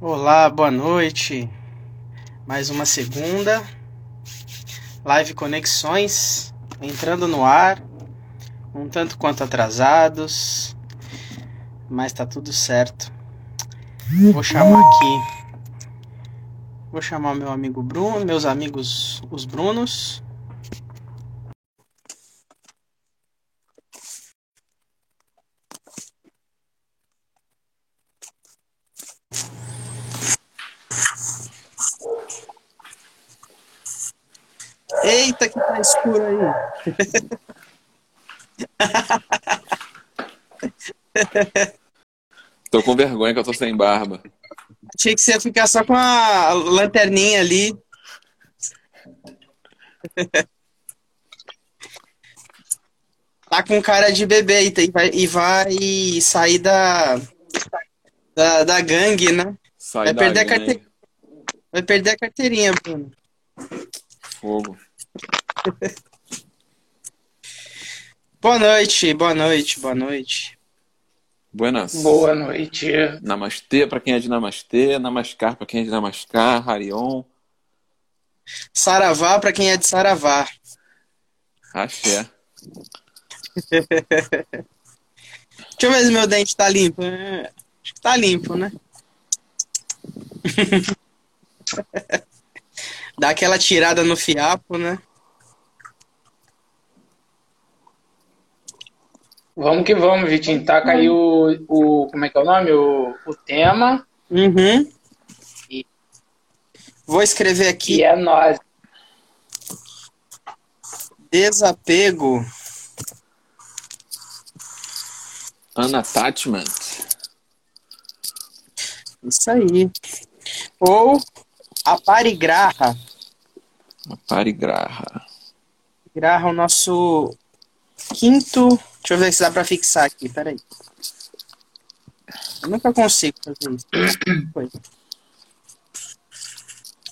Olá, boa noite. Mais uma segunda. Live Conexões entrando no ar. Um tanto quanto atrasados, mas tá tudo certo. Vou chamar aqui. Vou chamar meu amigo Bruno, meus amigos os Brunos. Aí. Tô com vergonha que eu tô sem barba. Achei que você ia ficar só com a lanterninha ali. tá com cara de bebê e vai, e vai sair da, da, da gangue, né? Sai Vai da perder, a gangue. carte... vai perder a carteirinha, Bruno. Fogo. Boa noite, boa noite, boa noite. Buenas. Boa noite. Namastê pra quem é de Namastê, Namaskar pra quem é de Namaskar, Harion, Saravá pra quem é de Saravá. Axé. Deixa eu ver se meu dente tá limpo. É, Acho que tá limpo, né? Dá aquela tirada no fiapo, né? Vamos que vamos, Vitinho. Taca aí o, o. Como é que é o nome? O, o tema. Uhum. E- Vou escrever E aqui é nós. desapego. Unattachment. Isso aí. Ou aparigraha. Parigraha. Graha, o nosso quinto. Deixa eu ver se dá pra fixar aqui, peraí. Eu nunca consigo fazer isso. Foi.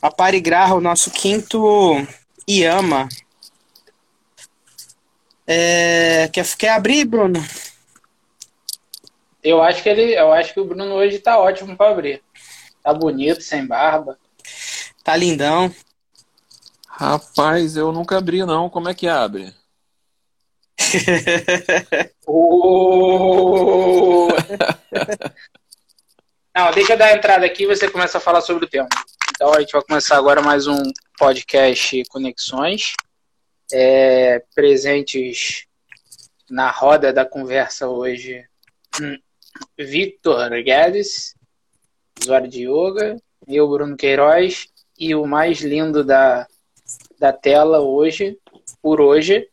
Aparigraha, o nosso quinto Yama. É, quer, quer abrir, Bruno? Eu acho que ele. Eu acho que o Bruno hoje tá ótimo pra abrir. Tá bonito, sem barba. Tá lindão. Rapaz, eu nunca abri não. Como é que abre? Ô! Não, deixa eu dar a entrada aqui e você começa a falar sobre o tema. Então a gente vai começar agora mais um podcast Conexões. É, presentes na roda da conversa hoje, hum, Victor Guedes, usuário de yoga, eu, Bruno Queiroz, e o mais lindo da, da tela hoje, por hoje,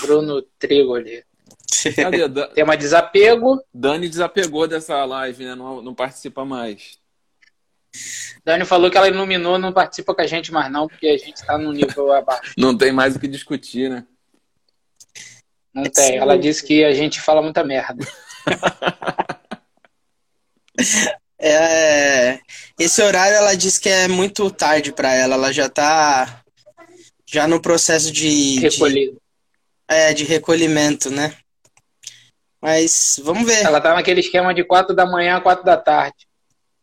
Bruno Trigoli. Cadê? Da- Tema desapego. Dani desapegou dessa live, né? Não, não participa mais. Dani falou que ela iluminou, não participa com a gente mais não, porque a gente está no nível abaixo. Não tem mais o que discutir, né? Não tem. Ela disse que a gente fala muita merda. É, esse horário ela diz que é muito tarde pra ela. Ela já tá já no processo de, de, Recolhido. É, de recolhimento, né? Mas vamos ver. Ela tá naquele esquema de 4 da manhã a 4 da tarde.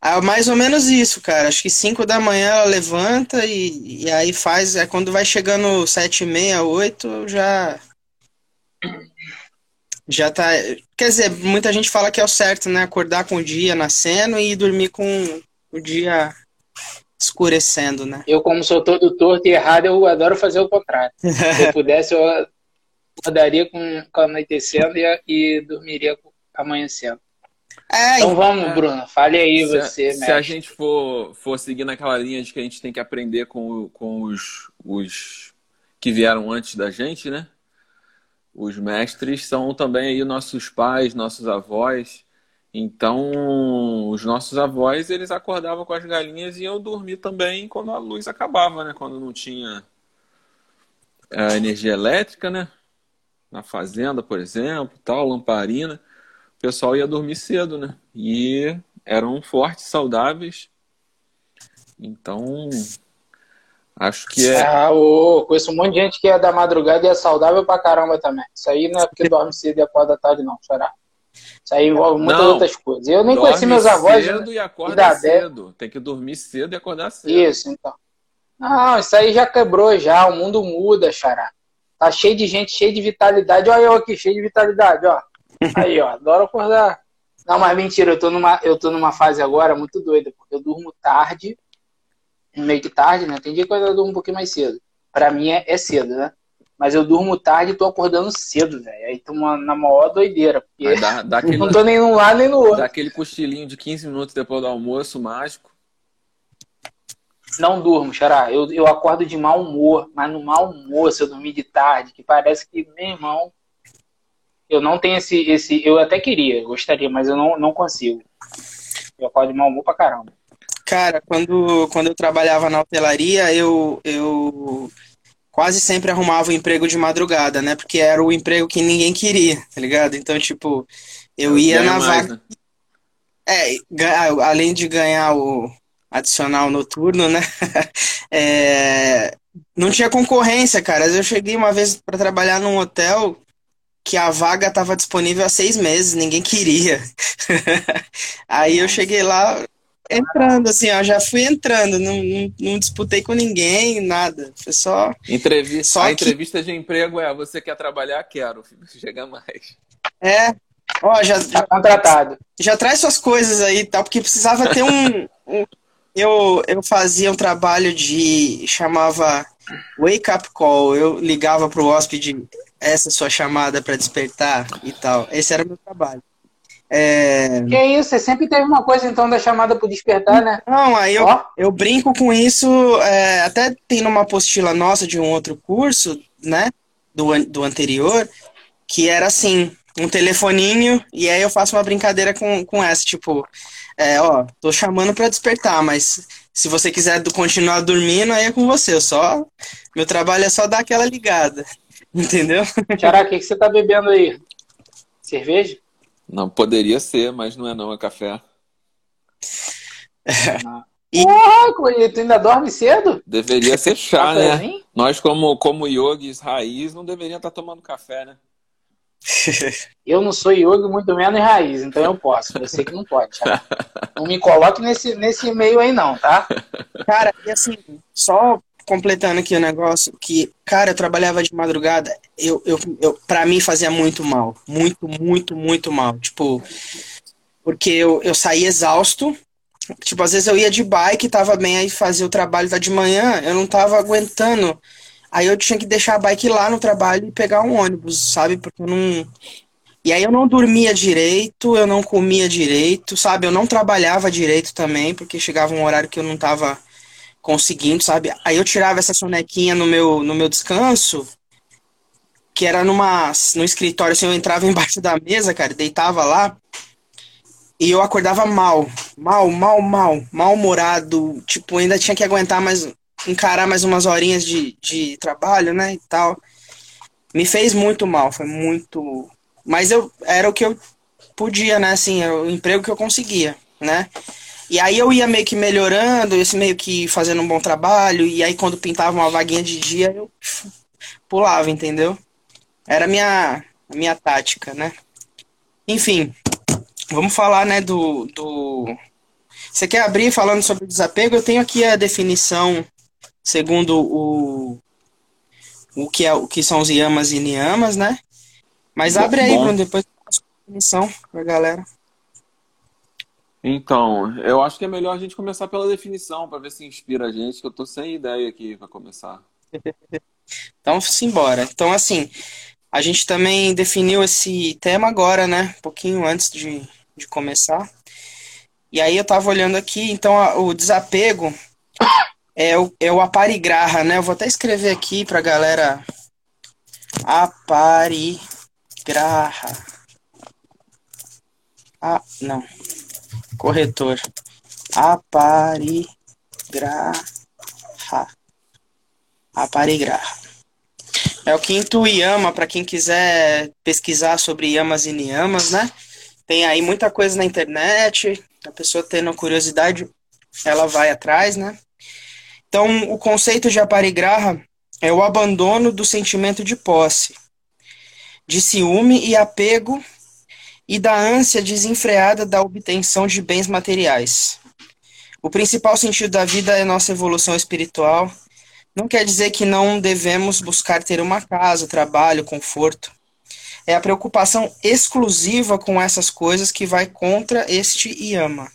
Ah, mais ou menos isso, cara. Acho que 5 da manhã ela levanta e, e aí faz. É quando vai chegando sete e meia, oito, já. Já tá. Quer dizer, muita gente fala que é o certo, né? Acordar com o dia nascendo e dormir com o dia escurecendo, né? Eu, como sou todo torto e errado, eu adoro fazer o contrário. Se eu pudesse, eu acordaria com, com anoitecendo e, e dormiria com amanhecendo. É, Então vamos, Bruno. Fale aí Se, a- você, se a gente for, for seguir naquela linha de que a gente tem que aprender com, com os, os que vieram antes da gente, né? Os mestres são também aí nossos pais, nossos avós. Então, os nossos avós, eles acordavam com as galinhas e iam dormir também quando a luz acabava, né? Quando não tinha a energia elétrica, né? Na fazenda, por exemplo, tal, lamparina. O pessoal ia dormir cedo, né? E eram fortes, saudáveis. Então, acho que é. Ah, ô, conheço um monte de gente que é da madrugada e é saudável pra caramba também. Isso aí não é porque dorme cedo e acorda tarde, não, chorar. Isso aí envolve muitas não, outras coisas. Eu nem conheci meus avós. cedo né? e acorda cedo. Tem que dormir cedo e acordar cedo. Isso, então. Não, isso aí já quebrou já. O mundo muda, xará. Tá cheio de gente, cheio de vitalidade. Olha eu aqui, cheio de vitalidade, ó. Aí, ó. Adoro acordar. Não, mas mentira, eu tô numa, eu tô numa fase agora muito doida, porque eu durmo tarde, meio que tarde, né? Tem dia que eu durmo um pouquinho mais cedo. Pra mim é, é cedo, né? Mas eu durmo tarde e tô acordando cedo, velho. Aí tô uma, na maior doideira. Porque dá, dá aquele, não tô nem num lado nem no outro. Dá aquele cochilinho de 15 minutos depois do almoço mágico. Não durmo, Xará. Eu, eu acordo de mau humor, mas no mau humor, se eu dormir de tarde, que parece que, meu irmão, eu não tenho esse. esse eu até queria, gostaria, mas eu não, não consigo. Eu acordo de mau humor pra caramba. Cara, quando, quando eu trabalhava na hotelaria, eu, eu quase sempre arrumava o um emprego de madrugada, né? Porque era o emprego que ninguém queria, tá ligado? Então, tipo, eu ia na vaga. Né? É, além de ganhar o adicional noturno, né? é... Não tinha concorrência, cara. Eu cheguei uma vez para trabalhar num hotel que a vaga estava disponível há seis meses, ninguém queria. Aí eu cheguei lá, entrando, assim, ó, já fui entrando, não, não, não, disputei com ninguém, nada. Foi só. Entrevista, só a que... entrevista de emprego é: você quer trabalhar? Quero, chega mais. É. Ó, já, já, contratado. Já traz suas coisas aí e tal, porque precisava ter um. um eu, eu fazia um trabalho de. chamava Wake Up Call. Eu ligava pro hóspede essa sua chamada para despertar e tal. Esse era o meu trabalho. É... Que isso, você sempre teve uma coisa então da chamada por despertar, né? Não, aí eu, eu brinco com isso, é, até tem numa apostila nossa de um outro curso, né? Do, do anterior, que era assim, um telefoninho, e aí eu faço uma brincadeira com, com essa, tipo, é, ó, tô chamando para despertar, mas se você quiser continuar dormindo, aí é com você. Eu só. Meu trabalho é só dar aquela ligada. Entendeu? Tiara, o que, que você tá bebendo aí? Cerveja? Não, poderia ser, mas não é não, é café. e... Porra, tu ainda dorme cedo? Deveria ser chá, né? Nós, como, como yogis raiz, não deveríamos estar tomando café, né? Eu não sou yogi, muito menos raiz, então eu posso. Você que não pode. Tá? Não me coloque nesse, nesse meio aí, não, tá? Cara, e assim, só completando aqui o negócio, que, cara, eu trabalhava de madrugada, eu, eu, eu pra mim fazia muito mal. Muito, muito, muito mal. Tipo, porque eu, eu saía exausto. Tipo, às vezes eu ia de bike, tava bem, aí fazia o trabalho da de manhã, eu não tava aguentando. Aí eu tinha que deixar a bike lá no trabalho e pegar um ônibus, sabe? Porque eu não. E aí eu não dormia direito, eu não comia direito, sabe? Eu não trabalhava direito também, porque chegava um horário que eu não tava conseguindo, sabe? Aí eu tirava essa sonequinha no meu, no meu descanso, que era numa, no escritório, assim, eu entrava embaixo da mesa, cara, deitava lá, e eu acordava mal, mal, mal, mal, mal-humorado, tipo, ainda tinha que aguentar mais, encarar mais umas horinhas de, de trabalho, né, e tal. Me fez muito mal, foi muito... Mas eu, era o que eu podia, né, assim, era o emprego que eu conseguia, né. E aí eu ia meio que melhorando, esse meio que fazendo um bom trabalho, e aí quando pintava uma vaguinha de dia, eu pulava, entendeu? Era a minha, a minha tática, né? Enfim, vamos falar, né, do, do... Você quer abrir falando sobre desapego? Eu tenho aqui a definição segundo o, o, que, é, o que são os yamas e niyamas, né? Mas abre aí, Bruno, depois a definição pra galera. Então, eu acho que é melhor a gente começar pela definição, para ver se inspira a gente, que eu tô sem ideia aqui para começar. então, simbora. Então, assim, a gente também definiu esse tema agora, né? Um pouquinho antes de, de começar. E aí eu tava olhando aqui, então a, o desapego é o, é o aparigraha, né? Eu vou até escrever aqui pra galera. Aparigraha. Ah, não corretor. Aparigraha. Aparigraha. É o quinto yama, para quem quiser pesquisar sobre yamas e niyamas, né? Tem aí muita coisa na internet, a pessoa tendo curiosidade, ela vai atrás, né? Então, o conceito de aparigraha é o abandono do sentimento de posse, de ciúme e apego e da ânsia desenfreada da obtenção de bens materiais. O principal sentido da vida é nossa evolução espiritual. Não quer dizer que não devemos buscar ter uma casa, trabalho, conforto. É a preocupação exclusiva com essas coisas que vai contra este yama.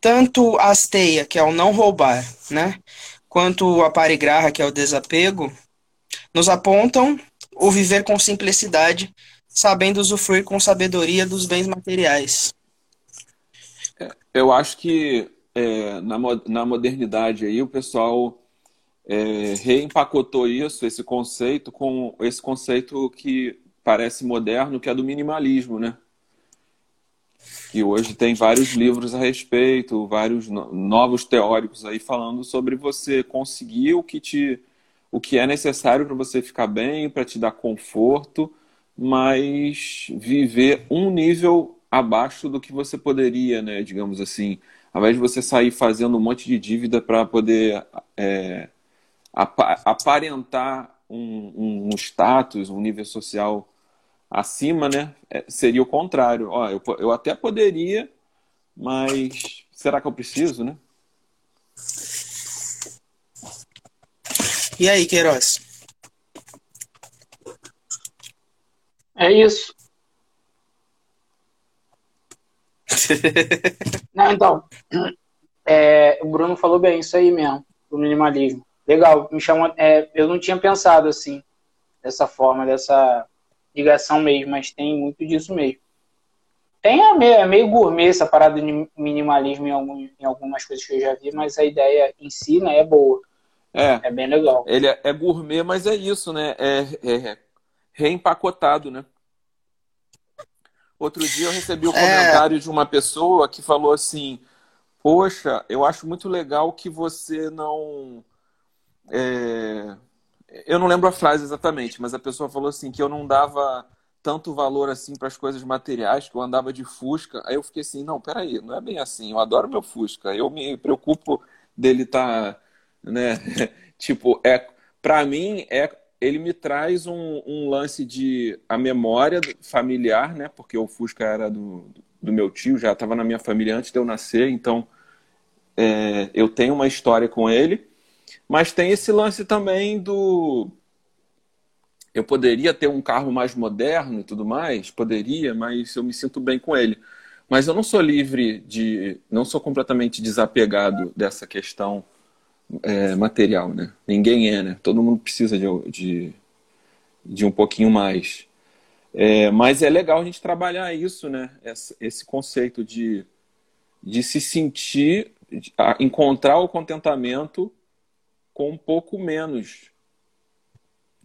Tanto a asteia, que é o não roubar, né, quanto a parigraha, que é o desapego, nos apontam o viver com simplicidade, sabendo usufruir com sabedoria dos bens materiais. É, eu acho que é, na, na modernidade aí o pessoal é, reempacotou isso, esse conceito, com esse conceito que parece moderno, que é do minimalismo, né? Que hoje tem vários livros a respeito, vários novos teóricos aí falando sobre você conseguir o que te o que é necessário para você ficar bem, para te dar conforto, mas viver um nível abaixo do que você poderia, né? Digamos assim, ao invés de você sair fazendo um monte de dívida para poder é, aparentar um, um, status, um nível social acima, né? É, seria o contrário. Ó, eu, eu até poderia, mas será que eu preciso, né? E aí, Queiroz? É isso. Não, então, é, o Bruno falou bem, isso aí mesmo, do minimalismo. Legal, me chamou, é, eu não tinha pensado assim, dessa forma, dessa ligação mesmo, mas tem muito disso mesmo. Tem é meio, é meio gourmet essa parada de minimalismo em, algum, em algumas coisas que eu já vi, mas a ideia em si né, é boa. É, é bem legal. Ele é, é gourmet, mas é isso, né? É, é reempacotado, né? Outro dia eu recebi o um é... comentário de uma pessoa que falou assim: Poxa, eu acho muito legal que você não. É... Eu não lembro a frase exatamente, mas a pessoa falou assim que eu não dava tanto valor assim para as coisas materiais, que eu andava de Fusca. Aí eu fiquei assim, não, peraí, não é bem assim. Eu adoro meu Fusca. Eu me preocupo dele estar, tá, né? tipo, é para mim é ele me traz um, um, lance de a memória familiar, né? Porque o Fusca era do, do meu tio, já estava na minha família antes de eu nascer, então é, eu tenho uma história com ele. Mas tem esse lance também do. Eu poderia ter um carro mais moderno e tudo mais, poderia, mas eu me sinto bem com ele. Mas eu não sou livre de. Não sou completamente desapegado dessa questão é, material, né? Ninguém é, né? Todo mundo precisa de, de, de um pouquinho mais. É, mas é legal a gente trabalhar isso, né? Esse, conceito de, de se sentir, encontrar o contentamento com um pouco menos,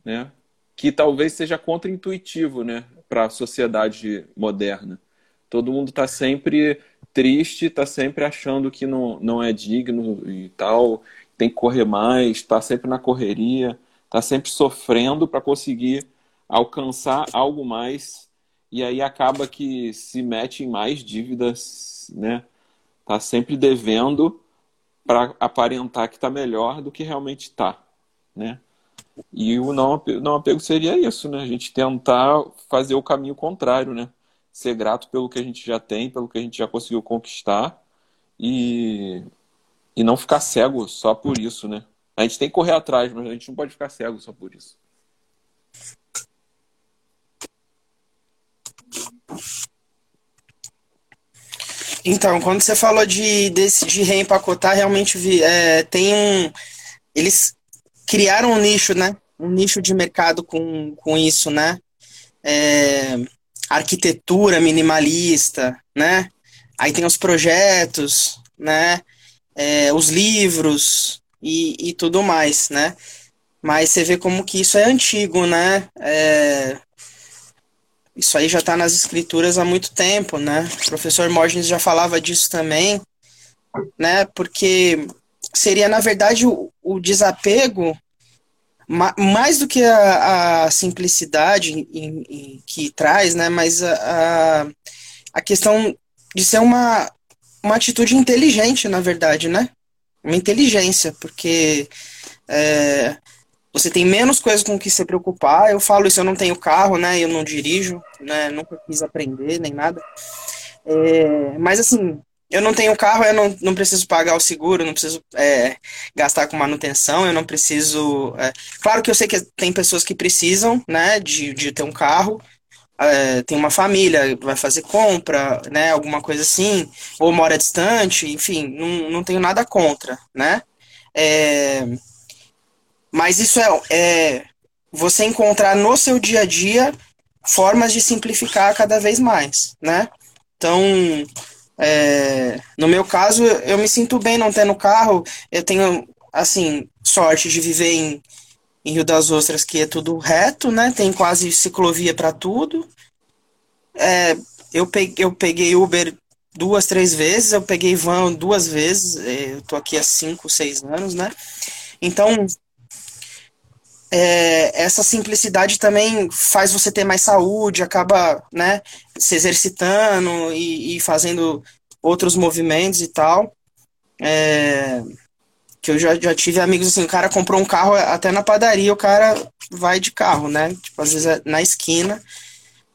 né? Que talvez seja contraintuitivo, né? Para a sociedade moderna. Todo mundo está sempre triste, está sempre achando que não, não é digno e tal tem que correr mais, está sempre na correria, está sempre sofrendo para conseguir alcançar algo mais e aí acaba que se mete em mais dívidas, né? Tá sempre devendo para aparentar que está melhor do que realmente está, né? E o não, não apego seria isso, né? A gente tentar fazer o caminho contrário, né? Ser grato pelo que a gente já tem, pelo que a gente já conseguiu conquistar e e não ficar cego só por isso, né? A gente tem que correr atrás, mas a gente não pode ficar cego só por isso. Então, quando você falou de, de, de reempacotar, realmente vi, é, tem um. Eles criaram um nicho, né? Um nicho de mercado com, com isso, né? É, arquitetura minimalista, né? Aí tem os projetos, né? é, os livros e, e tudo mais, né? Mas você vê como que isso é antigo, né? É, isso aí já está nas escrituras há muito tempo, né? O professor Morgens já falava disso também, né? Porque seria, na verdade, o, o desapego, ma, mais do que a, a simplicidade em, em, que traz, né? Mas a, a, a questão de ser uma, uma atitude inteligente, na verdade, né? Uma inteligência, porque é, você tem menos coisas com que se preocupar. Eu falo isso, eu não tenho carro, né? Eu não dirijo, né? Nunca quis aprender nem nada. É, mas assim, eu não tenho carro, eu não, não preciso pagar o seguro, não preciso é, gastar com manutenção, eu não preciso. É, claro que eu sei que tem pessoas que precisam, né, de, de ter um carro. É, tem uma família, vai fazer compra, né, alguma coisa assim, ou mora distante, enfim, não, não tenho nada contra, né? É, mas isso é, é você encontrar no seu dia a dia formas de simplificar cada vez mais, né? Então, é, no meu caso, eu me sinto bem não tendo carro. Eu tenho, assim, sorte de viver em, em Rio das Ostras, que é tudo reto, né? Tem quase ciclovia para tudo. É, eu, peguei, eu peguei Uber duas, três vezes, eu peguei van duas vezes. Eu tô aqui há cinco, seis anos, né? Então, é, essa simplicidade também faz você ter mais saúde, acaba né, se exercitando e, e fazendo outros movimentos e tal. É, que eu já, já tive amigos assim, o cara comprou um carro até na padaria, o cara vai de carro, né? Tipo, às vezes é na esquina,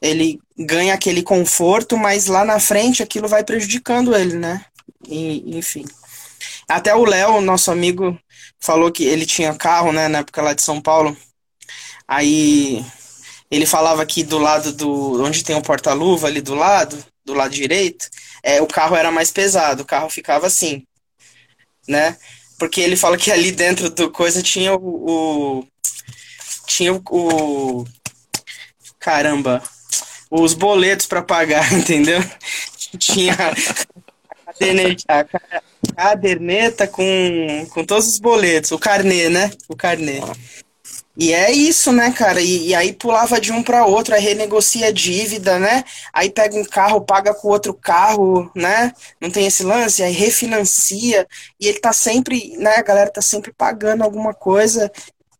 ele ganha aquele conforto, mas lá na frente aquilo vai prejudicando ele, né? E, enfim. Até o Léo, nosso amigo, falou que ele tinha carro, né, na época lá de São Paulo. Aí ele falava que do lado do. onde tem o um porta-luva ali do lado, do lado direito, é, o carro era mais pesado, o carro ficava assim. Né? Porque ele fala que ali dentro do coisa tinha o. o tinha o, o. Caramba! Os boletos para pagar, entendeu? Tinha a caderneta com, com todos os boletos, o carnê, né? O carnê. E é isso, né, cara? E, e aí pulava de um para outro, aí renegocia a dívida, né? Aí pega um carro, paga com outro carro, né? Não tem esse lance, aí refinancia. E ele tá sempre, né? A galera tá sempre pagando alguma coisa.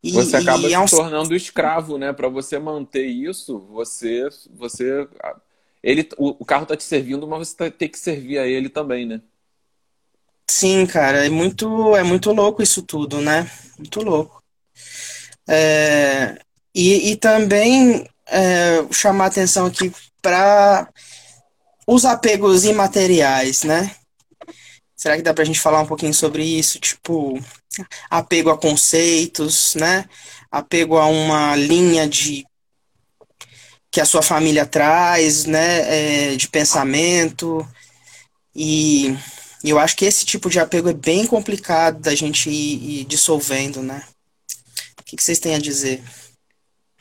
E, você acaba e é um... se tornando escravo, né? Para você manter isso, você, você, ele, o, o carro tá te servindo, mas você tá, tem que servir a ele também, né? Sim, cara, é muito, é muito louco isso tudo, né? Muito louco. É, e, e também é, chamar atenção aqui para os apegos imateriais, né? Será que dá para a gente falar um pouquinho sobre isso? Tipo, apego a conceitos, né? Apego a uma linha de que a sua família traz, né? É, de pensamento. E eu acho que esse tipo de apego é bem complicado da gente ir, ir dissolvendo, né? que, que vocês têm a dizer?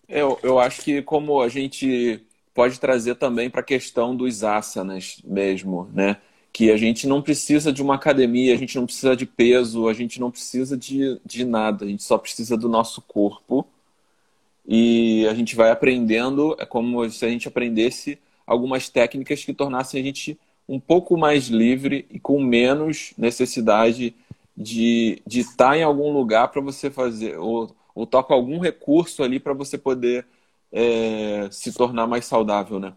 Eu, eu acho que como a gente pode trazer também para a questão dos asanas mesmo, né? Que a gente não precisa de uma academia, a gente não precisa de peso, a gente não precisa de, de nada, a gente só precisa do nosso corpo. E a gente vai aprendendo, é como se a gente aprendesse algumas técnicas que tornassem a gente um pouco mais livre e com menos necessidade de, de estar em algum lugar para você fazer, ou ou toca algum recurso ali para você poder é, se tornar mais saudável, né?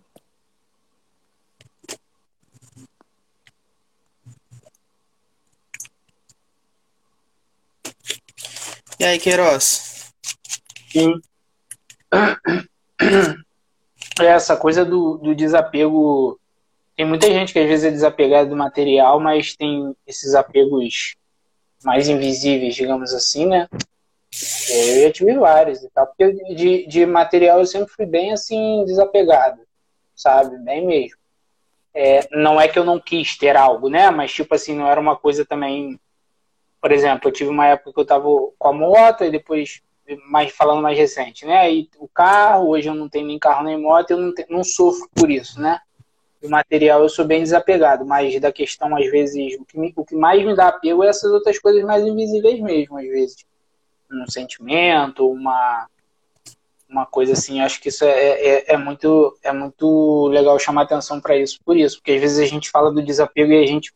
E aí, Queiroz? Sim. Essa coisa do, do desapego. Tem muita gente que às vezes é desapegada do material, mas tem esses apegos mais invisíveis, digamos assim, né? Eu já tive vários e tal, porque de, de material eu sempre fui bem assim, desapegado, sabe? Bem mesmo. É, não é que eu não quis ter algo, né? Mas tipo assim, não era uma coisa também. Por exemplo, eu tive uma época que eu tava com a moto e depois, mais falando mais recente, né? Aí o carro, hoje eu não tenho nem carro nem moto, eu não, não sofro por isso, né? O material eu sou bem desapegado, mas da questão, às vezes, o que, me, o que mais me dá apego é essas outras coisas mais invisíveis mesmo, às vezes um sentimento, uma, uma coisa assim. Acho que isso é, é, é muito, é muito legal chamar atenção para isso, por isso, porque às vezes a gente fala do desapego e a gente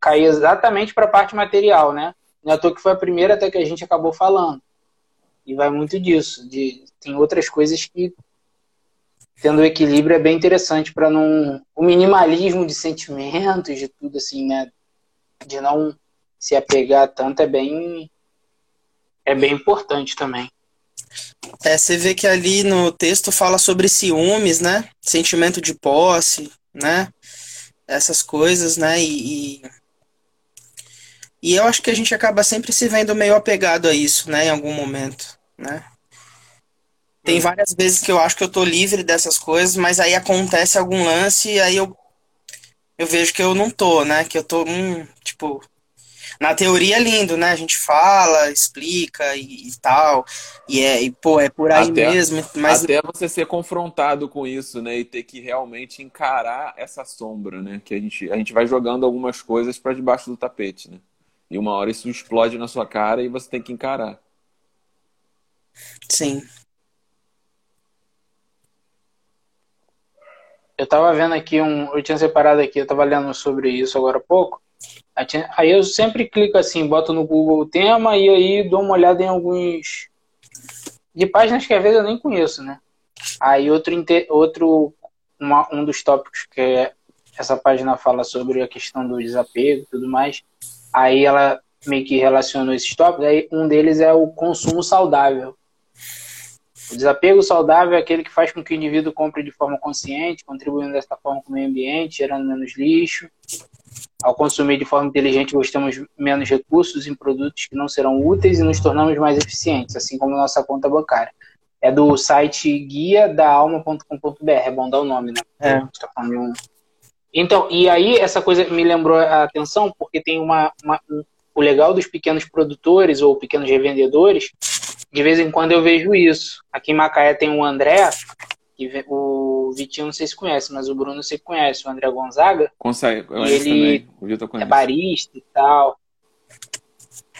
cai exatamente para a parte material, né? Não é que foi a primeira até que a gente acabou falando. E vai muito disso. De, tem outras coisas que, tendo equilíbrio, é bem interessante para não. O minimalismo de sentimentos, de tudo assim, né? De não se apegar tanto é bem, é bem importante também. É, você vê que ali no texto fala sobre ciúmes, né? Sentimento de posse, né? Essas coisas, né? E, e, e eu acho que a gente acaba sempre se vendo meio apegado a isso, né? Em algum momento, né? Tem várias vezes que eu acho que eu tô livre dessas coisas, mas aí acontece algum lance e aí eu, eu vejo que eu não tô, né? Que eu tô, hum, tipo, na teoria é lindo, né? A gente fala, explica e, e tal. E é, e, pô, é por aí Até- mesmo. Mas Até você ser confrontado com isso, né? E ter que realmente encarar essa sombra, né? Que a gente, a gente vai jogando algumas coisas para debaixo do tapete, né? E uma hora isso explode na sua cara e você tem que encarar. sim. Eu tava vendo aqui um. Eu tinha separado aqui, eu tava lendo sobre isso agora há pouco. Aí eu sempre clico assim, boto no Google o tema e aí dou uma olhada em alguns. De páginas que às vezes eu nem conheço, né? Aí outro, outro uma- um dos tópicos que é- essa página fala sobre a questão do desapego e tudo mais. Aí ela meio que relacionou esses tópicos. Aí um deles é o consumo saudável. O desapego saudável é aquele que faz com que o indivíduo compre de forma consciente, contribuindo desta forma com o meio ambiente, gerando menos lixo. Ao consumir de forma inteligente, gastamos menos recursos em produtos que não serão úteis e nos tornamos mais eficientes, assim como nossa conta bancária. É do site guia da alma.com.br, é bom dar o nome, né? É. Tá Então, e aí essa coisa me lembrou a atenção, porque tem uma, uma- um- o legal dos pequenos produtores ou pequenos revendedores de vez em quando eu vejo isso. Aqui em Macaé tem o André, que o Vitinho não sei se conhece, mas o Bruno se conhece, o André Gonzaga, Consegue, eu ele também. O Vitor é barista e tal.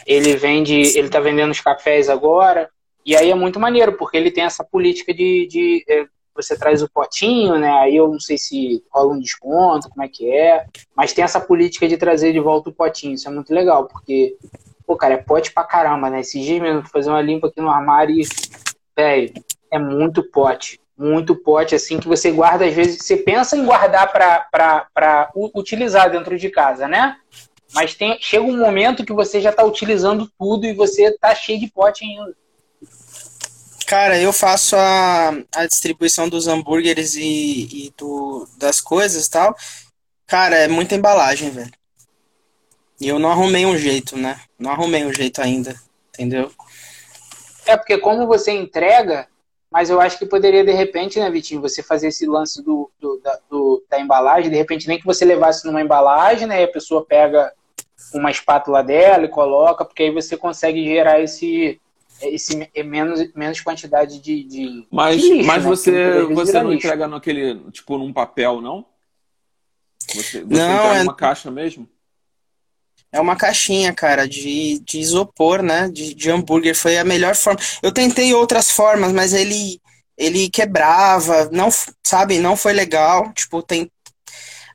Ele vende, ele tá vendendo os cafés agora, e aí é muito maneiro, porque ele tem essa política de, de é, você traz o potinho, né? Aí eu não sei se rola um desconto, como é que é, mas tem essa política de trazer de volta o potinho, isso é muito legal, porque, pô, cara, é pote pra caramba, né? Esses dias mesmo, fazer uma limpa aqui no armário e, velho, é muito pote. Muito pote, assim, que você guarda, às vezes, você pensa em guardar pra, pra, pra utilizar dentro de casa, né? Mas tem, chega um momento que você já tá utilizando tudo e você tá cheio de pote ainda. Cara, eu faço a, a distribuição dos hambúrgueres e, e do, das coisas e tal. Cara, é muita embalagem, velho. E eu não arrumei um jeito, né? Não arrumei um jeito ainda, entendeu? É porque como você entrega, mas eu acho que poderia, de repente, né, Vitinho, você fazer esse lance do, do- da, do- da embalagem, de repente nem que você levasse numa embalagem, né, e a pessoa pega uma espátula dela e coloca, porque aí você consegue gerar esse, esse menos, menos quantidade de, de Mas, de lixo, mas né, você, você não lixo. entrega naquele, tipo, num papel, não? Você, você Não, entrega é- numa caixa mesmo? É uma caixinha, cara, de, de isopor, né? De, de hambúrguer. Foi a melhor forma. Eu tentei outras formas, mas ele, ele quebrava, não, sabe? Não foi legal. Tipo, tem.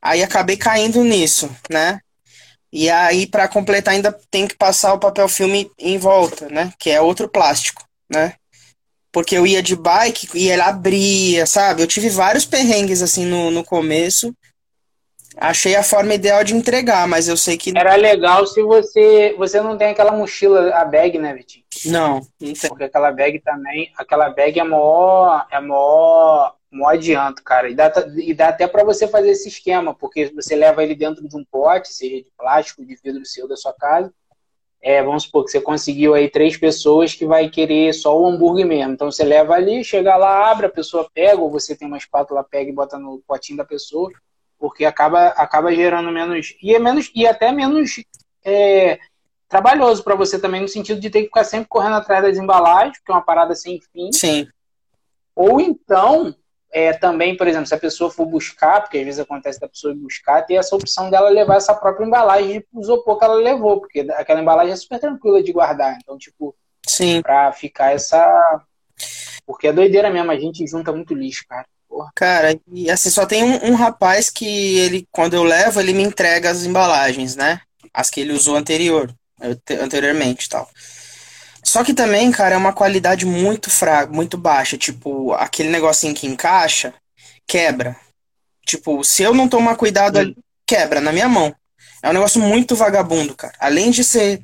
Aí acabei caindo nisso, né? E aí, pra completar, ainda tem que passar o papel filme em volta, né? Que é outro plástico, né? Porque eu ia de bike e ele abria, sabe? Eu tive vários perrengues assim no, no começo. Achei a forma ideal de entregar, mas eu sei que Era legal se você você não tem aquela mochila, a bag, né, Vitinho? não, não tem. Porque aquela bag também, aquela bag é maior, é maior, maior adianto, cara. E dá, e dá até para você fazer esse esquema, porque você leva ele dentro de um pote, seja de plástico, de vidro seu da sua casa. É, vamos supor que você conseguiu aí três pessoas que vai querer só o hambúrguer mesmo. Então você leva ali, chega lá, abre, a pessoa pega, ou você tem uma espátula, pega e bota no potinho da pessoa, porque acaba, acaba gerando menos. E é menos, e até menos é, trabalhoso para você também, no sentido de ter que ficar sempre correndo atrás das embalagens, que é uma parada sem fim. Sim, Ou então, é, também, por exemplo, se a pessoa for buscar, porque às vezes acontece da pessoa buscar, ter essa opção dela levar essa própria embalagem de isopor que ela levou, porque aquela embalagem é super tranquila de guardar. Então, tipo, sim. pra ficar essa. Porque é doideira mesmo, a gente junta muito lixo, cara. Porra. Cara, e assim, só tem um, um rapaz que ele, quando eu levo, ele me entrega as embalagens, né? As que ele usou anterior, ante- anteriormente e tal. Só que também, cara, é uma qualidade muito fraca, muito baixa. Tipo, aquele negocinho que encaixa, quebra. Tipo, se eu não tomar cuidado, ali, quebra na minha mão. É um negócio muito vagabundo, cara. Além de ser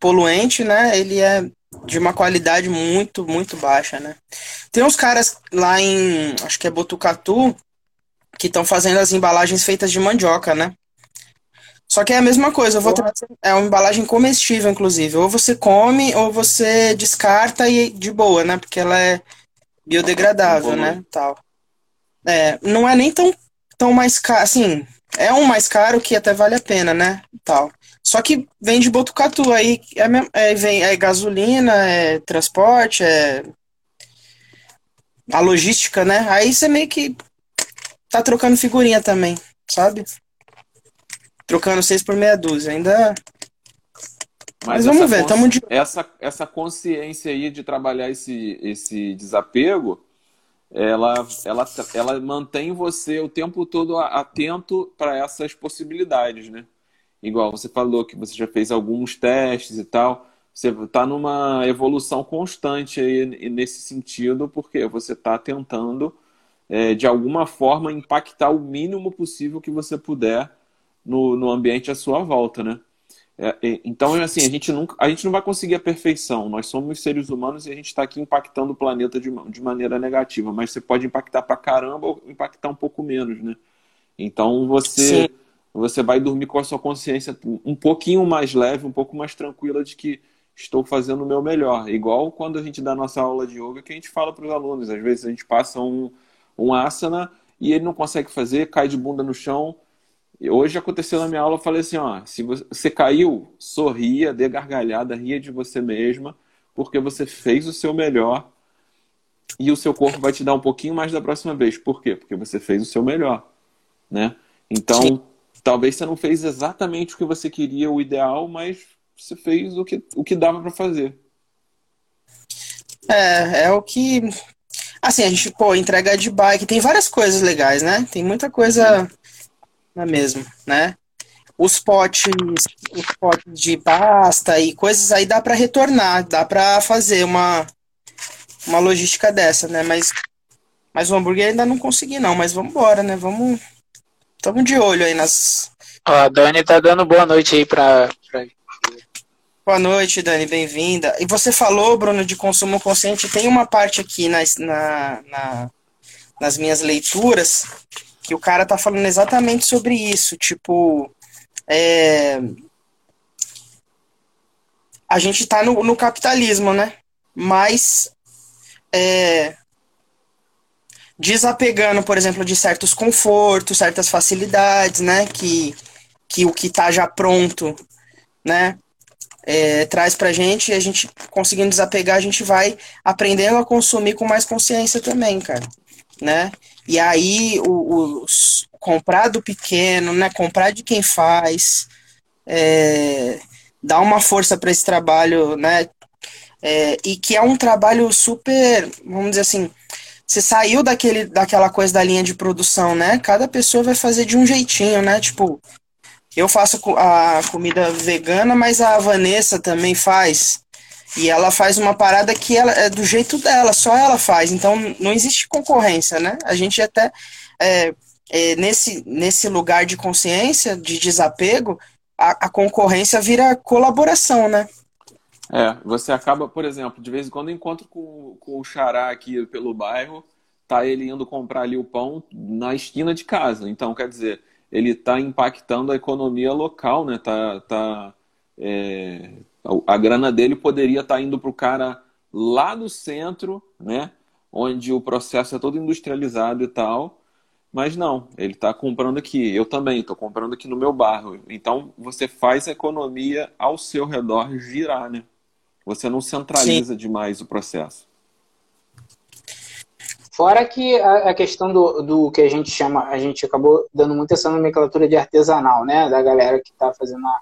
poluente, né? Ele é de uma qualidade muito, muito baixa, né? Tem uns caras lá em, acho que é Botucatu, que estão fazendo as embalagens feitas de mandioca, né? Só que é a mesma coisa, eu vou trazer, é uma embalagem comestível, inclusive. Ou você come, ou você descarta e de boa, né? Porque ela é biodegradável, né? Tal. É, não é nem tão, tão mais caro, assim, é um mais caro que até vale a pena, né? Tal. Só que vem de Botucatu, aí é, é, vem, é gasolina, é transporte, é a logística, né? Aí você meio que tá trocando figurinha também, sabe? Trocando seis por meia dúzia. Ainda. Mas, Mas vamos ver, tamo de. Essa, essa consciência aí de trabalhar esse, esse desapego, ela, ela, ela mantém você o tempo todo atento para essas possibilidades, né? Igual você falou que você já fez alguns testes e tal. Você está numa evolução constante aí nesse sentido, porque você está tentando, é, de alguma forma, impactar o mínimo possível que você puder no, no ambiente à sua volta, né? É, então, assim, a gente, nunca, a gente não vai conseguir a perfeição. Nós somos seres humanos e a gente está aqui impactando o planeta de, de maneira negativa. Mas você pode impactar pra caramba ou impactar um pouco menos, né? Então, você... Sim você vai dormir com a sua consciência um pouquinho mais leve, um pouco mais tranquila de que estou fazendo o meu melhor. Igual quando a gente dá nossa aula de yoga, que a gente fala para os alunos. Às vezes a gente passa um, um asana e ele não consegue fazer, cai de bunda no chão. Hoje aconteceu na minha aula, eu falei assim, ó, se você caiu, sorria, dê gargalhada, ria de você mesma, porque você fez o seu melhor e o seu corpo vai te dar um pouquinho mais da próxima vez. Por quê? Porque você fez o seu melhor, né? Então, Sim. Talvez você não fez exatamente o que você queria, o ideal, mas você fez o que, o que dava para fazer. É, é o que. Assim, a gente, pô, entrega de bike, tem várias coisas legais, né? Tem muita coisa na mesma, né? Os potes, os potes de pasta e coisas aí dá para retornar, dá para fazer uma, uma logística dessa, né? Mas, mas o hambúrguer ainda não consegui, não. Mas vamos embora, né? Vamos Tamo de olho aí nas. Ó, a Dani tá dando boa noite aí pra. pra... Boa noite, Dani, bem-vinda. E você falou, Bruno, de consumo consciente. Tem uma parte aqui nas, na, na, nas minhas leituras que o cara tá falando exatamente sobre isso. Tipo, é... a gente tá no, no capitalismo, né? Mas é, desapegando, por exemplo, de certos confortos, certas facilidades, né? Que, que o que está já pronto, né? É, traz pra gente e a gente conseguindo desapegar, a gente vai aprendendo a consumir com mais consciência também, cara, né? E aí o, o comprar do pequeno, né? Comprar de quem faz, é, uma força para esse trabalho, né? É, e que é um trabalho super, vamos dizer assim, você saiu daquele, daquela coisa da linha de produção, né? Cada pessoa vai fazer de um jeitinho, né? Tipo, eu faço a comida vegana, mas a Vanessa também faz. E ela faz uma parada que ela é do jeito dela, só ela faz. Então não existe concorrência, né? A gente até é, é, nesse, nesse lugar de consciência, de desapego, a, a concorrência vira colaboração, né? É, você acaba, por exemplo, de vez em quando eu encontro com, com o xará aqui pelo bairro, tá ele indo comprar ali o pão na esquina de casa. Então, quer dizer, ele está impactando a economia local, né? Tá, tá, é, a grana dele poderia estar tá indo para o cara lá do centro, né? Onde o processo é todo industrializado e tal. Mas não, ele está comprando aqui. Eu também estou comprando aqui no meu bairro. Então você faz a economia ao seu redor girar, né? Você não centraliza Sim. demais o processo. Fora que a, questão do, do que a gente chama, a gente acabou dando muito essa nomenclatura de artesanal, né? Da galera que tá fazendo a.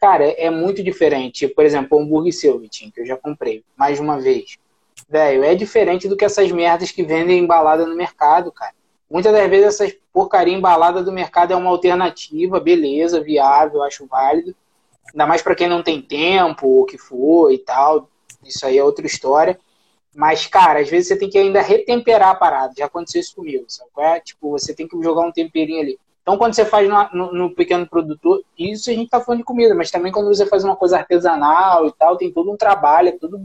Cara, é, é muito diferente. Por exemplo, o hambúrguer seu, Vitinho, que eu já comprei mais de uma vez. Velho, é diferente do que essas merdas que vendem embalada no mercado, cara. Muitas das vezes essas porcaria embalada do mercado é uma alternativa, beleza, viável, acho válido. Ainda mais para quem não tem tempo, ou que for e tal. Isso aí é outra história. Mas, cara, às vezes você tem que ainda retemperar a parada. Já aconteceu isso comigo, sabe? É? Tipo, você tem que jogar um temperinho ali. Então, quando você faz no, no, no, pequeno produtor, isso a gente tá falando de comida, mas também quando você faz uma coisa artesanal e tal, tem todo um trabalho, é tudo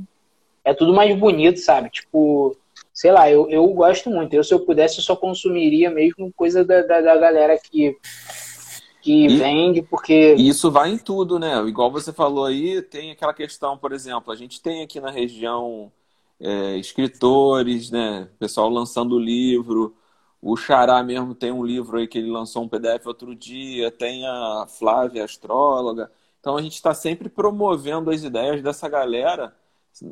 é tudo mais bonito, sabe? Tipo, sei lá, eu, eu gosto muito. Eu, se eu pudesse, eu só consumiria mesmo coisa da, da, da galera que, que e, vende, porque. isso vai em tudo, né? Igual você falou aí, tem aquela questão, por exemplo, a gente tem aqui na região é, escritores, né? Pessoal lançando livro. O Xará mesmo tem um livro aí que ele lançou um PDF outro dia, tem a Flávia, astróloga. Então a gente está sempre promovendo as ideias dessa galera,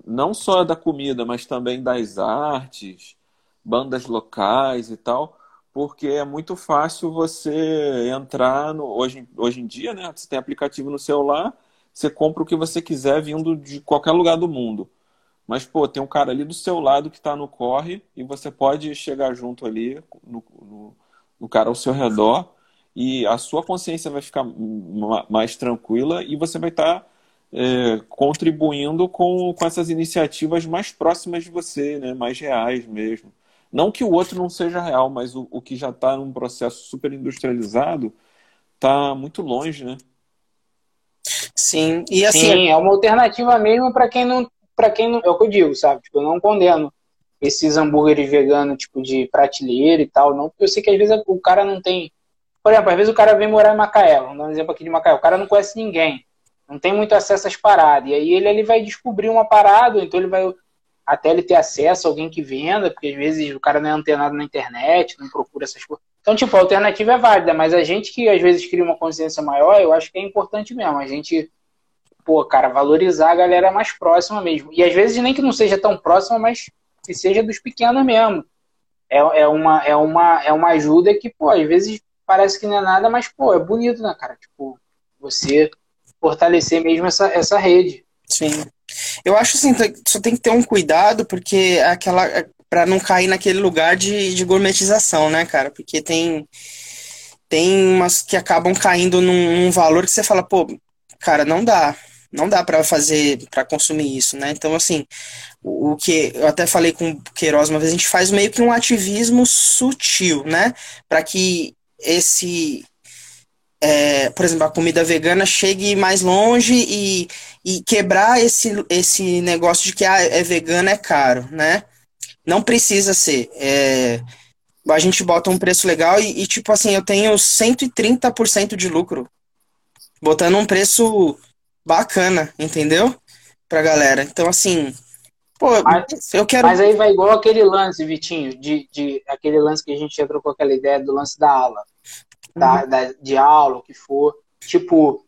não só da comida, mas também das artes, bandas locais e tal, porque é muito fácil você entrar no. Hoje, hoje em dia, né? Você tem aplicativo no celular, você compra o que você quiser vindo de qualquer lugar do mundo. Mas, pô, tem um cara ali do seu lado que está no corre e você pode chegar junto ali no, no, no, cara ao seu redor e a sua consciência vai ficar mais tranquila e você vai estar tá, é, contribuindo com, com essas iniciativas mais próximas de você, né? mais reais mesmo. Não que o outro não seja real, mas o, o que já está num processo super industrializado está muito longe, né? Sim, e assim. Sim, é uma alternativa mesmo para quem não para quem não. É o que eu digo, sabe? Tipo, eu não condeno esses hambúrgueres veganos, tipo, de prateleira e tal, não, porque eu sei que às vezes o cara não tem. Por exemplo, às vezes o cara vem morar em Macaé, vamos dar um exemplo aqui de Macaé, o cara não conhece ninguém, não tem muito acesso às paradas, e aí ele, ele vai descobrir uma parada, então ele vai até ele ter acesso a alguém que venda, porque às vezes o cara não é antenado na internet, não procura essas coisas. Então, tipo, a alternativa é válida, mas a gente que às vezes cria uma consciência maior, eu acho que é importante mesmo. A gente pô, cara, valorizar a galera mais próxima mesmo. E às vezes nem que não seja tão próxima, mas que seja dos pequenos mesmo. É, é, uma, é, uma, é uma ajuda que, pô, às vezes parece que não é nada, mas, pô, é bonito, né, cara? Tipo, você fortalecer mesmo essa, essa rede. Sim. Eu acho assim, só tem que ter um cuidado, porque aquela. para não cair naquele lugar de, de gourmetização, né, cara? Porque tem. Tem umas que acabam caindo num, num valor que você fala, pô, cara, não dá não dá para fazer, para consumir isso, né? Então, assim, o, o, que eu até falei com o Queiroz uma vez, a gente faz meio que um ativismo sutil, né? Para que esse, é, por exemplo, a comida vegana chegue mais longe e, e quebrar esse, esse negócio de que ah, é vegano é caro, né? Não precisa ser. É, a gente bota um preço legal e, e tipo assim, eu tenho 130% de lucro. Botando um preço bacana, entendeu? Pra galera. Então, assim, pô, mas, eu quero. Mas aí vai igual aquele lance, Vitinho, de, de aquele lance que a gente já trocou aquela ideia do lance da aula. Da, uhum. da, de aula, o que for. Tipo,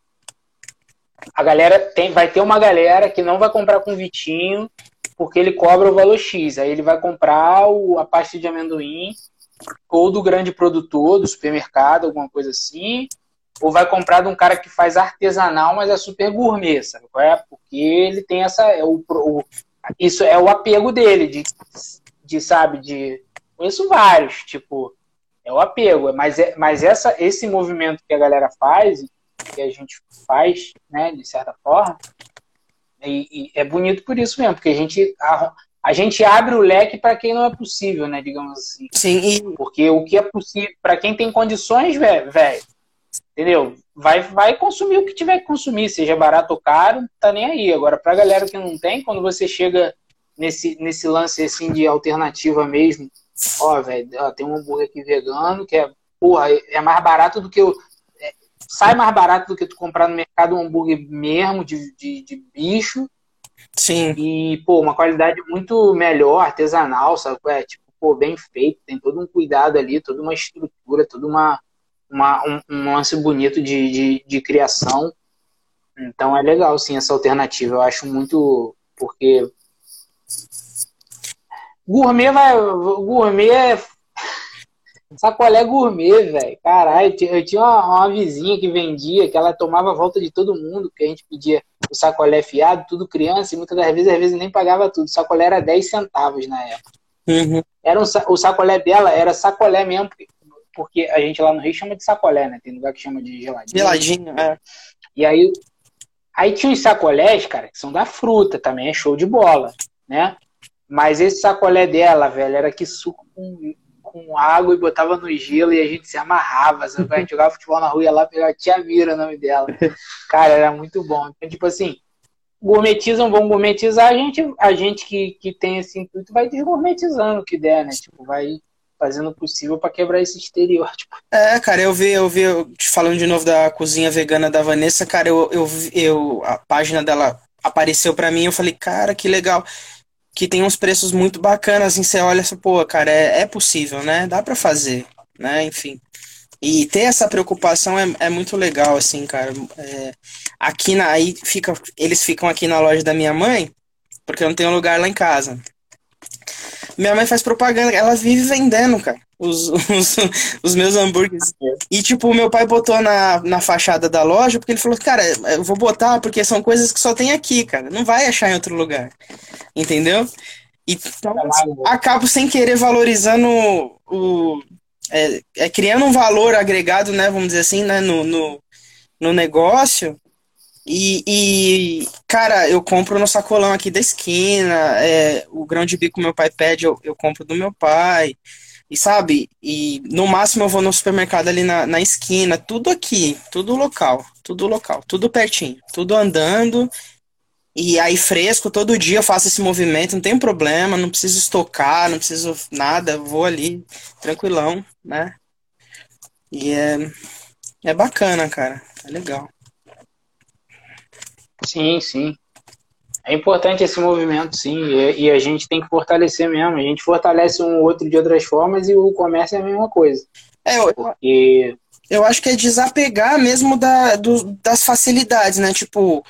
a galera tem, vai ter uma galera que não vai comprar com o Vitinho porque ele cobra o valor X. Aí ele vai comprar o, a pasta de amendoim ou do grande produtor, do supermercado, alguma coisa assim, ou vai comprar de um cara que faz artesanal, mas é super gourmet, sabe? É? Porque ele tem essa. É o, o, isso é o apego dele, de, de sabe, de. Conheço vários, tipo, é o apego. Mas, é, mas essa, esse movimento que a galera faz, que a gente faz, né, de certa forma, e, e é bonito por isso mesmo, porque a gente. A, a gente abre o leque para quem não é possível, né, digamos assim. Sim. Porque o que é possível, para quem tem condições, velho, Entendeu? Vai, vai consumir o que tiver que consumir, seja barato ou caro, tá nem aí. Agora, pra galera que não tem, quando você chega nesse, nesse lance assim de alternativa mesmo, ó, velho, tem um hambúrguer aqui vegano que é, porra, é mais barato do que eu. Sai mais barato do que tu comprar no mercado um hambúrguer mesmo, de, de, de bicho. Sim. E, pô, uma qualidade muito melhor, artesanal, sabe? É, tipo, pô, bem feito, tem todo um cuidado ali, toda uma estrutura, toda uma uma, um, um, lance bonito de, de, de, criação. Então é legal, sim, essa alternativa. Eu acho muito. Porque. Gourmet vai. Gourmet é. Sacolé gourmet, velho. Caralho, eu tinha uma, uma, vizinha que vendia, que ela tomava a volta de todo mundo, que a gente pedia o sacolé fiado, tudo criança, e muitas das vezes, às vezes nem pagava tudo. O sacolé era 10 centavos na época. Uhum. Era um, o sacolé dela era sacolé mesmo, porque a gente lá no Rio chama de sacolé, né? Tem lugar que chama de geladinho. Geladinho, é. E aí, aí tinha uns sacolés, cara, que são da fruta também, é show de bola, né? Mas esse sacolé dela, velho, era que suco com, com água e botava no gelo e a gente se amarrava. Sabe? A gente jogava futebol na rua e ia lá pegar a Tia Mira, o nome dela. Cara, era muito bom. Então, tipo assim, gourmetizam, vão gourmetizar, a gente, a gente que, que tem esse intuito vai desgourmetizando o que der, né? Tipo, vai fazendo o possível para quebrar esse estereótipo. É, cara, eu vi, eu vi, eu, falando de novo da cozinha vegana da Vanessa, cara, eu, eu, eu a página dela apareceu para mim, eu falei, cara, que legal. Que tem uns preços muito bacanas, assim, você olha pô, cara, é, é possível, né? Dá para fazer, né? Enfim. E ter essa preocupação é, é muito legal, assim, cara. É, aqui na, aí fica, eles ficam aqui na loja da minha mãe, porque eu não tenho lugar lá em casa. Minha mãe faz propaganda, ela vive vendendo, cara, os, os, os meus hambúrgueres. E, tipo, meu pai botou na, na fachada da loja, porque ele falou, cara, eu vou botar porque são coisas que só tem aqui, cara. Não vai achar em outro lugar. Entendeu? Então, acabo sem querer valorizando o. É, é, criando um valor agregado, né? Vamos dizer assim, né? No, no, no negócio. E, e, cara, eu compro no sacolão aqui da esquina. É, o grão de bico meu pai pede, eu, eu compro do meu pai. E sabe? E no máximo eu vou no supermercado ali na, na esquina. Tudo aqui, tudo local. Tudo local, tudo pertinho. Tudo andando. E aí fresco, todo dia eu faço esse movimento, não tem problema, não preciso estocar, não preciso nada, vou ali tranquilão, né? E é, é bacana, cara. É legal. Sim, sim. É importante esse movimento, sim, e, e, a gente tem que fortalecer mesmo. A gente fortalece um outro de outras formas e o comércio é a mesma coisa. É, eu, Porque... eu acho que é desapegar mesmo da, do, das facilidades, né? Tipo,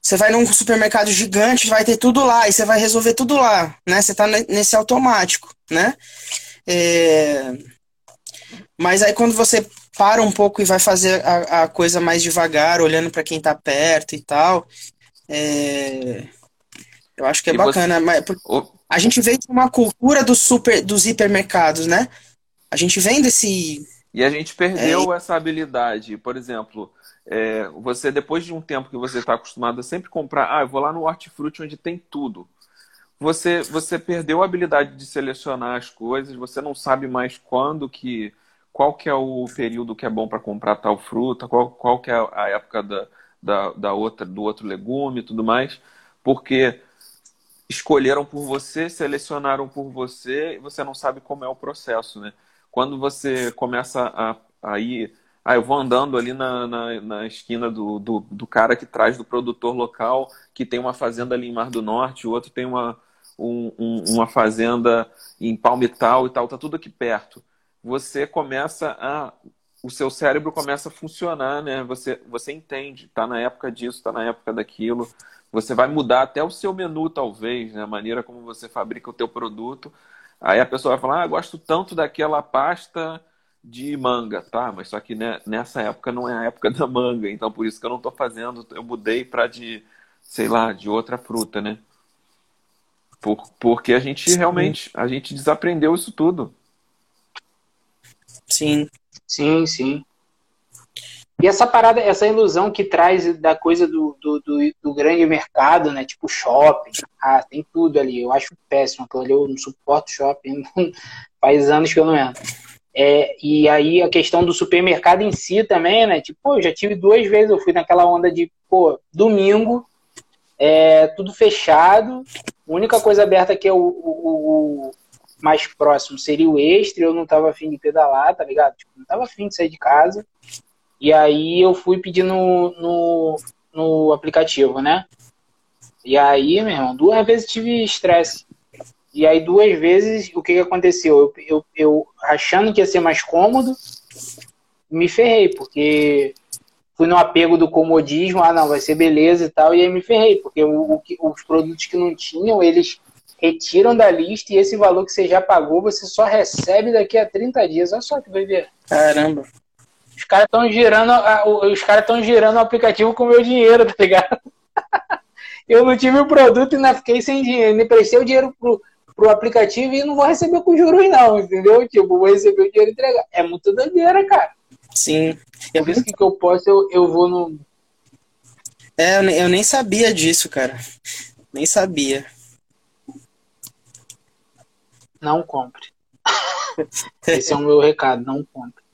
você vai num supermercado gigante, vai ter tudo lá, e você vai resolver tudo lá, né? Você tá nesse automático, né? É... Mas aí quando você para um pouco e vai fazer a, a coisa mais devagar, olhando para quem está perto e tal. É... Eu acho que é e bacana. Você... Mas, a gente vem de uma cultura do super, dos hipermercados, né? A gente vem desse. E a gente perdeu é... essa habilidade. Por exemplo, é, você depois de um tempo que você está acostumado a sempre comprar, ah, eu vou lá no hortifruti onde tem tudo. Você, você perdeu a habilidade de selecionar as coisas, você não sabe mais quando que qual que é o período que é bom para comprar tal fruta, qual, qual que é a época da, da, da, outra, do outro legume e tudo mais, porque escolheram por você, selecionaram por você e você não sabe como é o processo, né? Quando você começa a, a ir... Ah, eu vou andando ali na, na, na esquina do, do, do, cara que traz do produtor local, que tem uma fazenda ali em Mar do Norte, o outro tem uma, um, um, uma fazenda em Palmital e tal, tá tudo aqui perto você começa a o seu cérebro começa a funcionar, né? Você você entende, está na época disso, está na época daquilo. Você vai mudar até o seu menu talvez, né? A maneira como você fabrica o teu produto. Aí a pessoa vai falar: "Ah, gosto tanto daquela pasta de manga, tá? Mas só que né, nessa época não é a época da manga, então por isso que eu não estou fazendo, eu mudei para de, sei lá, de outra fruta, né? Por, porque a gente Sim. realmente, a gente desaprendeu isso tudo. Sim. Sim, sim. E essa parada, essa ilusão que traz da coisa do, do, do, do, grande mercado, né? Tipo shopping. Ah, tem tudo ali. Eu acho péssimo. Aquilo ali eu não suporto shopping. Faz anos que eu não entro. É, e aí a questão do supermercado em si também, né? Tipo, eu já tive duas vezes, eu fui naquela onda de, pô, domingo, é, tudo fechado, a única coisa aberta que é o, o, mais próximo seria o extra, eu não tava afim de pedalar, tá ligado? Tipo, não tava afim de sair de casa. E aí eu fui pedir no, no, no aplicativo, né? E aí, meu irmão, duas vezes tive estresse. E aí, duas vezes, o que, que aconteceu? Eu, eu, eu, achando que ia ser mais cômodo, me ferrei, porque fui no apego do comodismo, ah, não, vai ser beleza e tal, e aí me ferrei, porque o, o, os produtos que não tinham, eles retiram da lista e esse valor que você já pagou, você só recebe daqui a 30 dias. Olha só que doideira. Caramba. Os caras estão girando, os caras estão girando o aplicativo com o meu dinheiro, tá ligado? Eu não tive o produto e ainda fiquei sem dinheiro. Me prestei o dinheiro pro, pro aplicativo e não vou receber com juros, não, entendeu? Tipo, vou receber o dinheiro e entregar. É muito doideira, cara. Sim. Por isso que, que eu posso, eu, eu vou no. É, eu nem sabia disso, cara. Nem sabia não compre. Esse é o meu recado, não compre.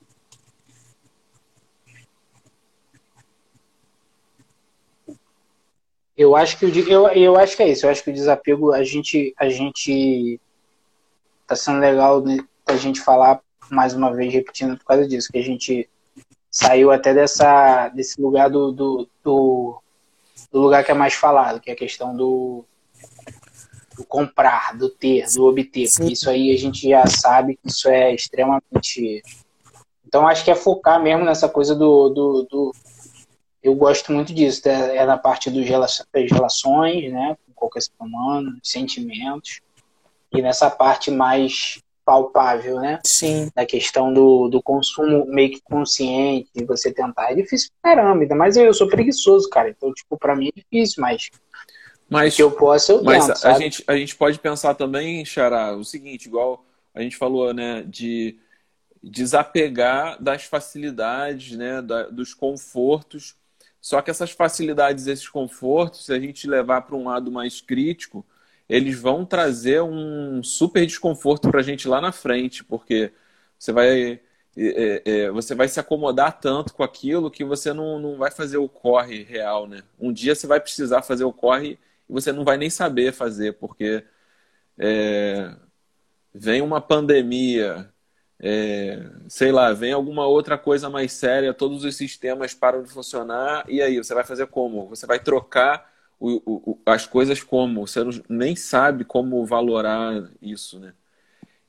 Eu acho que eu, eu acho que é isso. Eu acho que o desapego a gente a gente tá sendo legal a gente falar mais uma vez repetindo por causa disso que a gente saiu até dessa desse lugar do, do, do, do lugar que é mais falado, que é a questão do, do comprar, do ter, do obter. Isso aí a gente já sabe que isso é extremamente. Então acho que é focar mesmo nessa coisa do, do, do eu gosto muito disso, é, é na parte dos das relações, né, com qualquer ser humano, sentimentos, e nessa parte mais palpável, né? Sim. Da questão do, do consumo meio que consciente, de você tentar. É difícil pra caramba, mas eu, eu sou preguiçoso, cara. Então, tipo, pra mim é difícil, mas. Mas, que eu posso, eu mas tento, a, gente, a gente pode pensar também, Xará, o seguinte, igual a gente falou, né, de desapegar das facilidades, né, da, dos confortos só que essas facilidades, esses confortos, se a gente levar para um lado mais crítico, eles vão trazer um super desconforto para a gente lá na frente, porque você vai, é, é, você vai se acomodar tanto com aquilo que você não, não vai fazer o corre real, né? Um dia você vai precisar fazer o corre você não vai nem saber fazer, porque é, vem uma pandemia, é, sei lá, vem alguma outra coisa mais séria, todos os sistemas param de funcionar, e aí você vai fazer como? Você vai trocar o, o, as coisas como? Você nem sabe como valorar isso, né?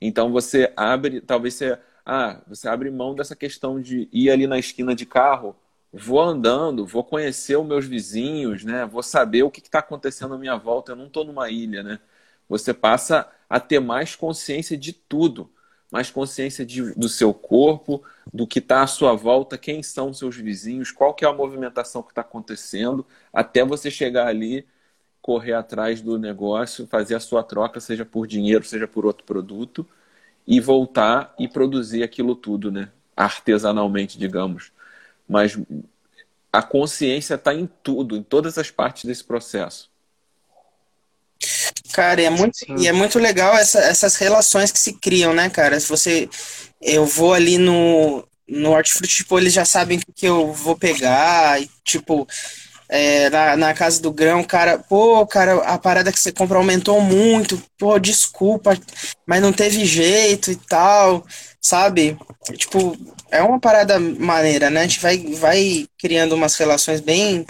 Então você abre, talvez você, ah, você abre mão dessa questão de ir ali na esquina de carro, vou andando, vou conhecer os meus vizinhos, né? Vou saber o que está acontecendo à minha volta. Eu não estou numa ilha, né? Você passa a ter mais consciência de tudo mais consciência de, do seu corpo, do que está à sua volta, quem são seus vizinhos, qual que é a movimentação que está acontecendo, até você chegar ali, correr atrás do negócio, fazer a sua troca, seja por dinheiro, seja por outro produto, e voltar e produzir aquilo tudo, né? Artesanalmente, digamos. Mas a consciência está em tudo, em todas as partes desse processo. Cara, e é muito, e é muito legal essa, essas relações que se criam, né, cara? Se você. Eu vou ali no, no hortifruti, tipo, eles já sabem o que eu vou pegar, e, tipo, é, na, na casa do grão, cara, pô, cara, a parada que você compra aumentou muito, pô, desculpa, mas não teve jeito e tal, sabe? Tipo, é uma parada maneira, né? A gente vai, vai criando umas relações bem,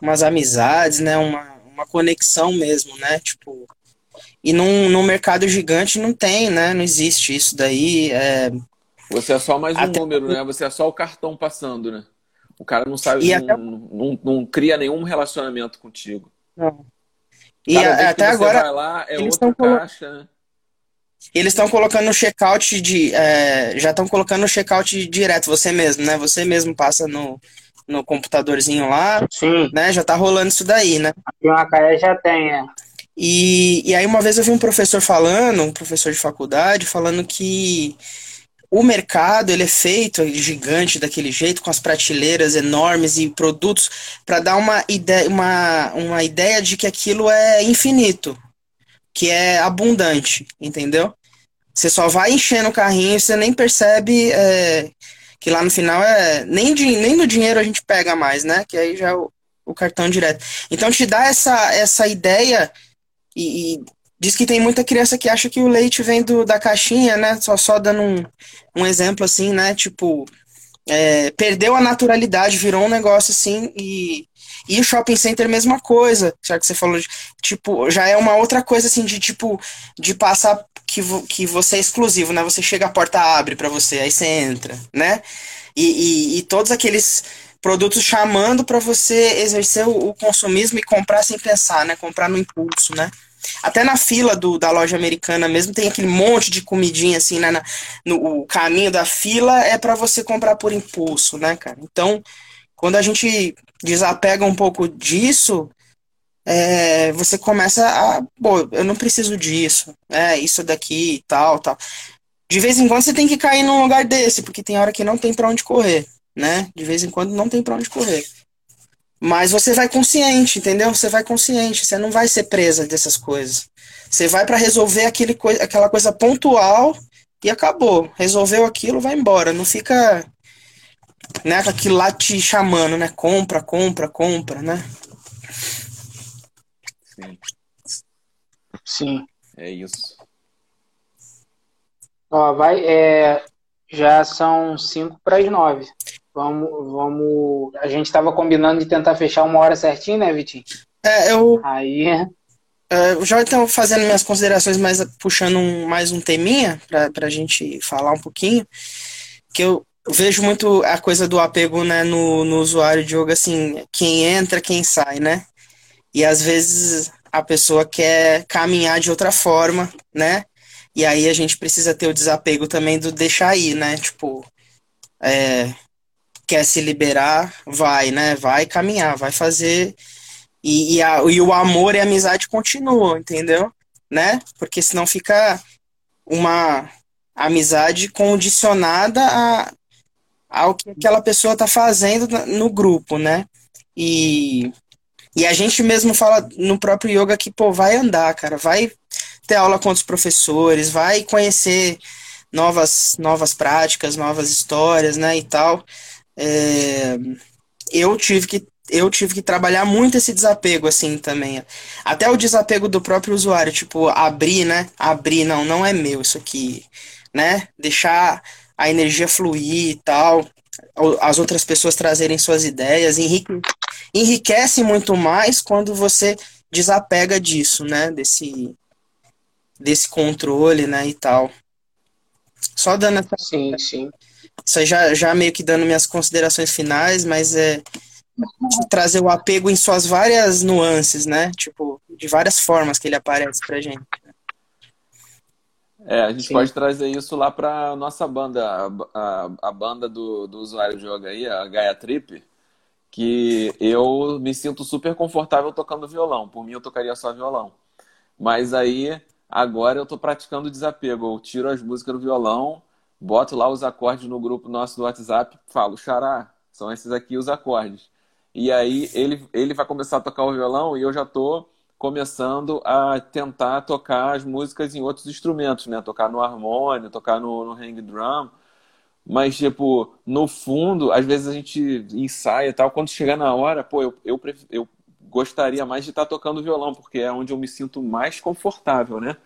umas amizades, né? Uma, uma conexão mesmo, né? Tipo, e num, num mercado gigante não tem, né? Não existe isso daí. É... Você é só mais um até... número, né? Você é só o cartão passando, né? O cara não sabe, não, até... não, não, não, cria nenhum relacionamento contigo. Não. E a, até agora. Lá, é outra caixa, né? Eles estão colocando no checkout de. É, já estão colocando no checkout direto, você mesmo, né? Você mesmo passa no, no computadorzinho lá. Sim. Né? Já tá rolando isso daí, né? Aqui uma Macaé já tem, é. E, e aí uma vez eu vi um professor falando, um professor de faculdade, falando que o mercado ele é feito gigante daquele jeito, com as prateleiras enormes e produtos, para dar uma ideia, uma, uma ideia de que aquilo é infinito, que é abundante, entendeu? Você só vai enchendo o carrinho, você nem percebe é, que lá no final é nem, de, nem do dinheiro a gente pega mais, né? Que aí já é o, o cartão direto. Então te dá essa, essa ideia e, e, diz que tem muita criança que acha que o leite vem do, da caixinha, né? Só, só dando um, um exemplo assim, né? Tipo, é, perdeu a naturalidade, virou um negócio assim e. E o shopping center, mesma coisa, já que você falou, de, tipo, já é uma outra coisa assim de tipo, de passar que, vo, que você é exclusivo, né? Você chega, a porta abre para você, aí você entra, né? E, e, e todos aqueles produtos chamando para você exercer o, o, consumismo e comprar sem pensar, né? Comprar no impulso, né? Até na fila do, da loja americana mesmo tem aquele monte de comidinha assim, né? Na, no o caminho da fila é para você comprar por impulso, né, cara? Então, quando a gente desapega um pouco disso, é, você começa a, pô, eu não preciso disso, é isso daqui, tal, tal. De vez em quando você tem que cair num lugar desse, porque tem hora que não tem para onde correr, né? De vez em quando não tem para onde correr. Mas você vai consciente, entendeu? Você vai consciente, você não vai ser presa dessas coisas. Você vai para resolver aquele coi aquela coisa pontual e acabou. Resolveu aquilo, vai embora. Não fica né, aquilo lá te chamando, né? Compra, compra, compra, né? Sim. Sim. É isso. Ó, vai, é, já são 5 para as 9. Vamos, vamos. A gente estava combinando de tentar fechar uma hora certinho, né, Vitinho? É, eu. Aí. Uh, já estou fazendo minhas considerações, mais puxando um, mais um teminha para a gente falar um pouquinho. Que eu vejo muito a coisa do apego né, no, no usuário de jogo, assim, quem entra, quem sai, né? E às vezes a pessoa quer caminhar de outra forma, né? E aí a gente precisa ter o desapego também do deixar aí, né? Tipo, é, quer se liberar, vai, né? Vai caminhar, vai fazer. E, e, a, e o amor e a amizade continuam, entendeu? Né? Porque senão fica uma amizade condicionada a, ao que aquela pessoa tá fazendo no grupo, né? E, e a gente mesmo fala no próprio yoga que, pô, vai andar, cara, vai ter aula com os professores, vai conhecer novas, novas práticas, novas histórias, né, e tal. É, eu tive que eu tive que trabalhar muito esse desapego, assim, também. Até o desapego do próprio usuário, tipo, abrir, né? Abrir, não, não é meu isso aqui, né? Deixar a energia fluir e tal, as outras pessoas trazerem suas ideias, enrique, enriquece muito mais quando você desapega disso, né? Desse, desse controle, né, e tal. Só dando essa... Sim, sim. Isso aí já, já meio que dando minhas considerações finais, mas é trazer o apego em suas várias nuances, né? Tipo, de várias formas que ele aparece pra gente. É, a gente Sim. pode trazer isso lá pra nossa banda, a, a, a banda do, do usuário de yoga aí, a Gaia Trip, que eu me sinto super confortável tocando violão. Por mim, eu tocaria só violão. Mas aí Agora eu estou praticando desapego. Eu tiro as músicas do violão, boto lá os acordes no grupo nosso do WhatsApp, falo, xará, são esses aqui os acordes. E aí ele, ele vai começar a tocar o violão e eu já estou começando a tentar tocar as músicas em outros instrumentos, né? Tocar no harmônio, tocar no, no hang drum. Mas, tipo, no fundo, às vezes a gente ensaia e tal. Quando chegar na hora, pô, eu, eu, eu gostaria mais de estar tocando violão, porque é onde eu me sinto mais confortável, né?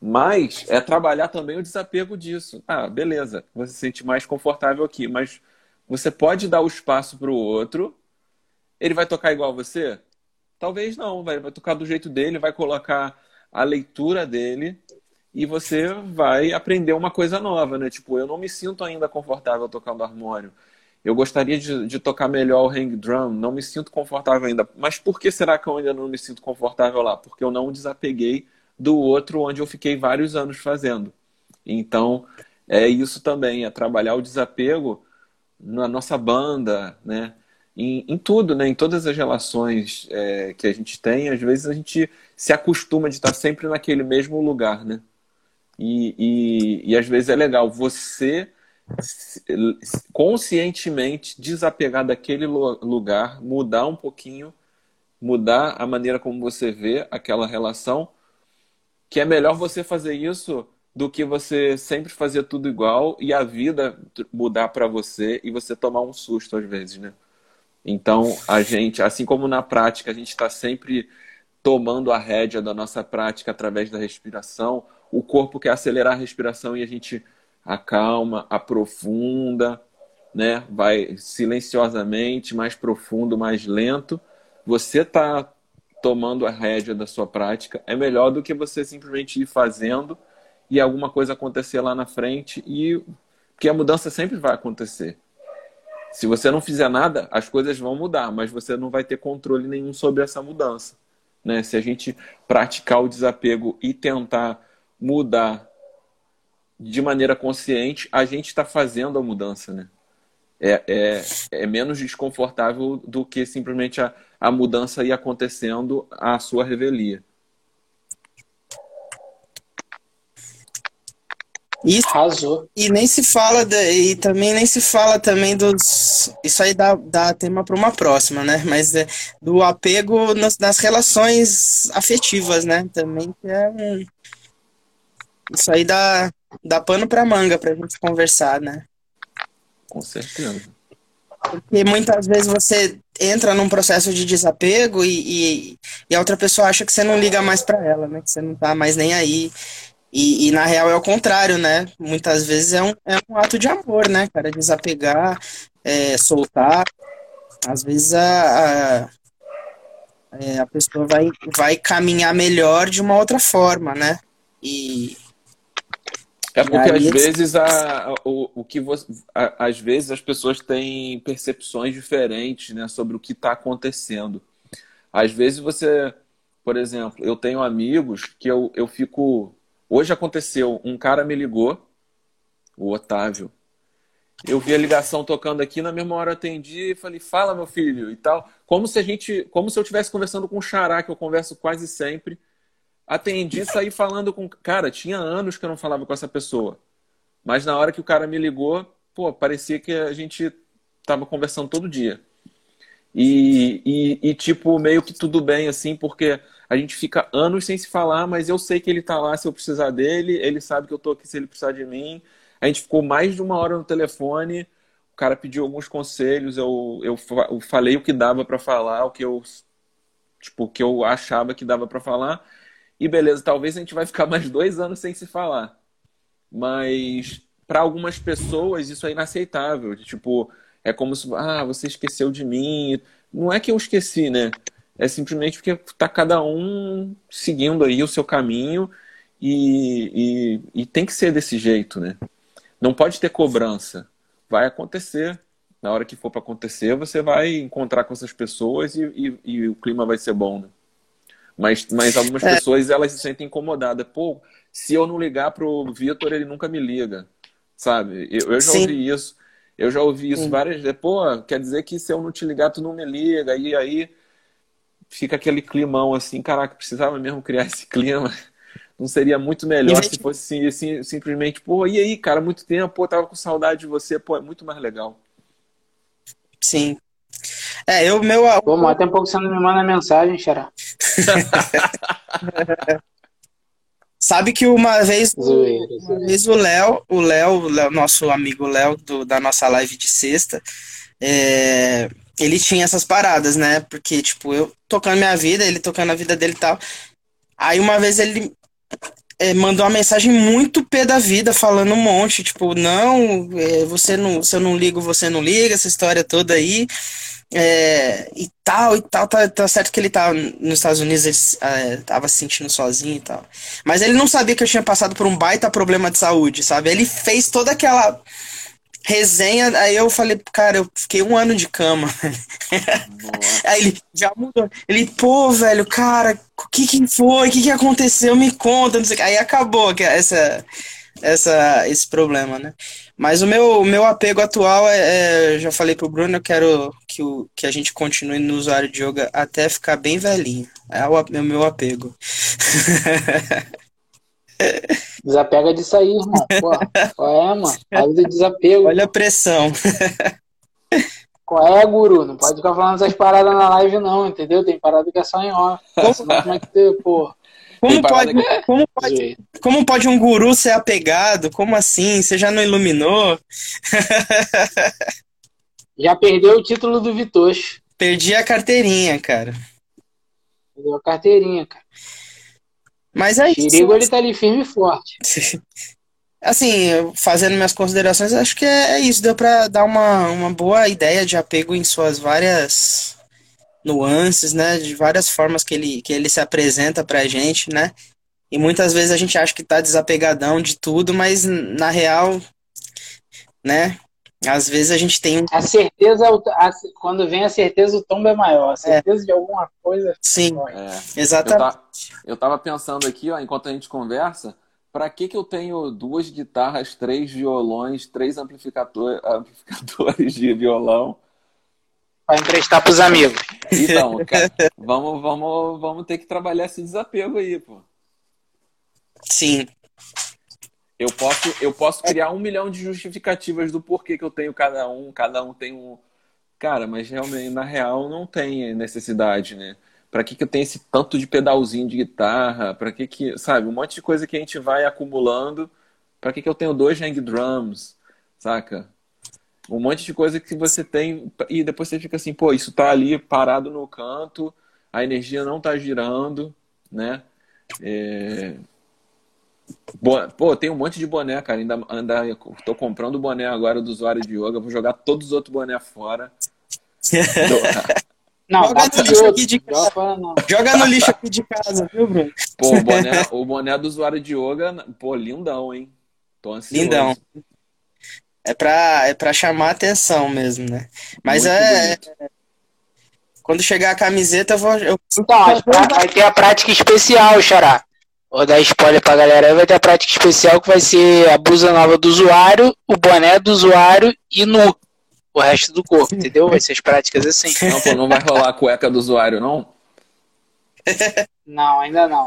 Mas é trabalhar também o desapego disso. Ah, beleza, você se sente mais confortável aqui, mas você pode dar o espaço para o outro. Ele vai tocar igual você? Talvez não, vai, vai tocar do jeito dele, vai colocar a leitura dele e você vai aprender uma coisa nova, né? Tipo, eu não me sinto ainda confortável tocando harmônio. Eu gostaria de, de, tocar melhor o hang drum, não me sinto confortável ainda. Mas por que será que eu ainda não me sinto confortável lá? Porque eu não desapeguei do outro onde eu fiquei vários anos fazendo. Então, é isso também, é trabalhar o desapego na nossa banda, né? Em, em tudo, né? Em todas as relações é, que a gente tem, às vezes a gente se acostuma de estar sempre naquele mesmo lugar, né? E, e, e às vezes é legal você conscientemente desapegar daquele lugar, mudar um pouquinho, mudar a maneira como você vê aquela relação, que é melhor você fazer isso do que você sempre fazer tudo igual e a vida mudar para você e você tomar um susto às vezes, né? Então, a gente, assim como na prática, a gente está sempre tomando a rédea da nossa prática através da respiração, o corpo quer acelerar a respiração e a gente acalma, aprofunda, né? Vai silenciosamente, mais profundo, mais lento. Você está tomando a rédea da sua prática é melhor do que você simplesmente ir fazendo e alguma coisa acontecer lá na frente e que a mudança sempre vai acontecer. Se você não fizer nada, as coisas vão mudar, mas você não vai ter controle nenhum sobre essa mudança. Né? Se a gente praticar o desapego e tentar mudar de maneira consciente, a gente está fazendo a mudança, né? É, é, é, menos desconfortável do que simplesmente a, a mudança ir acontecendo à sua revelia. Isso, Arrasou. E nem se fala, de, e também nem se fala também dos. Isso aí dá, dá tema para uma próxima, né? Mas é, do apego nas, nas relações afetivas, né? Também é um. Isso aí dá, dá pano pra manga pra gente conversar, né? Com certeza. Porque muitas vezes você entra num processo de desapego e, e, e a outra pessoa acha que você não liga mais para ela, né? Que você não tá mais nem aí. E, e, na real é o contrário, né? Muitas vezes é um, é um ato de amor, né, cara? Desapegar, é, soltar. Às vezes a, a, é, a pessoa vai, vai caminhar melhor de uma outra forma, né? E, é porque às vezes a, o, o que você, a, às vezes as pessoas têm percepções diferentes né, sobre o que está acontecendo. Às vezes você, por exemplo, eu tenho amigos que eu, eu fico. Hoje aconteceu, um cara me ligou, o Otávio. Eu vi a ligação tocando aqui, na mesma hora eu atendi e falei, fala meu filho e tal. Como se a gente. Como se eu estivesse conversando com o Xará, que eu converso quase sempre Atendi, saí falando com. Cara, tinha anos que eu não falava com essa pessoa. Mas na hora que o cara me ligou, pô, parecia que a gente tava conversando todo dia. E, e, e, tipo, meio que tudo bem, assim, porque a gente fica anos sem se falar, mas eu sei que ele tá lá se eu precisar dele, ele sabe que eu tô aqui se ele precisar de mim. A gente ficou mais de uma hora no telefone, o cara pediu alguns conselhos, eu, eu, eu falei o que dava para falar, o que eu, tipo, que eu achava que dava para falar. E beleza, talvez a gente vai ficar mais dois anos sem se falar. Mas para algumas pessoas isso é inaceitável. Tipo, é como se, ah, você esqueceu de mim. Não é que eu esqueci, né? É simplesmente porque tá cada um seguindo aí o seu caminho e, e, e tem que ser desse jeito, né? Não pode ter cobrança. Vai acontecer. Na hora que for para acontecer, você vai encontrar com essas pessoas e, e, e o clima vai ser bom, né? Mas, mas algumas é. pessoas elas se sentem incomodadas. Pô, se eu não ligar pro Vitor, ele nunca me liga. Sabe? Eu, eu já Sim. ouvi isso. Eu já ouvi isso Sim. várias vezes. Pô, quer dizer que se eu não te ligar, tu não me liga. E aí fica aquele climão assim, caraca, precisava mesmo criar esse clima. Não seria muito melhor se fosse assim, assim, simplesmente, pô, e aí, cara, muito tempo, pô, tava com saudade de você, pô, é muito mais legal. Sim, é, eu, meu. Pô, mas tem um pouco você não me manda mensagem, Xará. Sabe que uma vez, uma vez o Léo, o Léo, nosso amigo Léo da nossa live de sexta, é, ele tinha essas paradas, né? Porque, tipo, eu tocando minha vida, ele tocando a vida dele e tal. Aí uma vez ele é, mandou uma mensagem muito pé da vida, falando um monte, tipo, não, é, você não, se eu não ligo, você não liga, essa história toda aí. É, e tal, e tal, tá, tá, certo que ele tava nos Estados Unidos, ele é, tava se sentindo sozinho e tal. Mas ele não sabia que eu tinha passado por um baita problema de saúde, sabe? Ele fez toda aquela resenha, aí eu falei, cara, eu fiquei um ano de cama. aí ele já mudou. Ele, pô, velho, cara, o que que foi? O que que aconteceu? Me conta, não sei Aí acabou essa, essa, esse problema, né? Mas o meu, meu apego atual é, é, já falei pro Bruno, eu quero que, o, que a gente continue no usuário de yoga até ficar bem velhinho. É o, é o meu apego. Desapega disso aí, irmão. Pô, qual é, mano? Faz do desapego. Olha a pressão. Qual é, guru? Não pode ficar falando essas paradas na live, não, entendeu? Tem parada que é só em off. como é que tem, pô? Como pode, como, pode, como pode um guru ser apegado? Como assim? Você já não iluminou? já perdeu o título do Vitocho. Perdi a carteirinha, cara. Perdeu a carteirinha, cara. Mas é isso. Chirigo, ele tá ali firme e forte. assim, fazendo minhas considerações, acho que é, é isso. Deu pra dar uma, uma boa ideia de apego em suas várias nuances, né? De várias formas que ele, que ele se apresenta pra gente, né? E muitas vezes a gente acha que tá desapegadão de tudo, mas na real, né? Às vezes a gente tem. A certeza, a, quando vem a certeza, o tombo é maior. A certeza é. de alguma coisa. Sim, é. exatamente. Eu tava, pensando aqui, ó, enquanto a gente conversa, para que, que eu tenho duas guitarras, três violões, três amplificador, amplificadores de violão? Para emprestar para os amigos. Então, cara, vamos, vamos, vamos ter que trabalhar esse desapego aí, pô. Sim. Eu posso, eu posso criar um milhão de justificativas do porquê que eu tenho cada um, cada um tem um. Cara, mas realmente, na real, não tem necessidade, né? Pra que, que eu tenho esse tanto de pedalzinho de guitarra? Pra que que, sabe, um monte de coisa que a gente vai acumulando. Pra que que eu tenho dois hang drums, saca? um monte de coisa que você tem e depois você fica assim, pô, isso tá ali parado no canto, a energia não tá girando, né? É... Pô, tem um monte de boné, cara. Ainda, ainda tô comprando boné agora do usuário de yoga. Vou jogar todos os outros boné fora. Não, Joga no lixo aqui de casa. Joga no lixo aqui de casa, viu, Bruno? Pô, o boné, o boné do usuário de yoga, pô, lindão, hein? Tô ansioso. Lindão. É pra, é pra chamar atenção mesmo, né? Mas é. Bonito. Quando chegar a camiseta, eu vou. Eu... Então, vai ter a prática especial, Xará. Vou dar spoiler pra galera. Vai ter a prática especial que vai ser a blusa nova do usuário, o boné do usuário e nu o resto do corpo, entendeu? Vai ser as práticas assim. Não, pô, não vai rolar a cueca do usuário, não? Não, ainda não.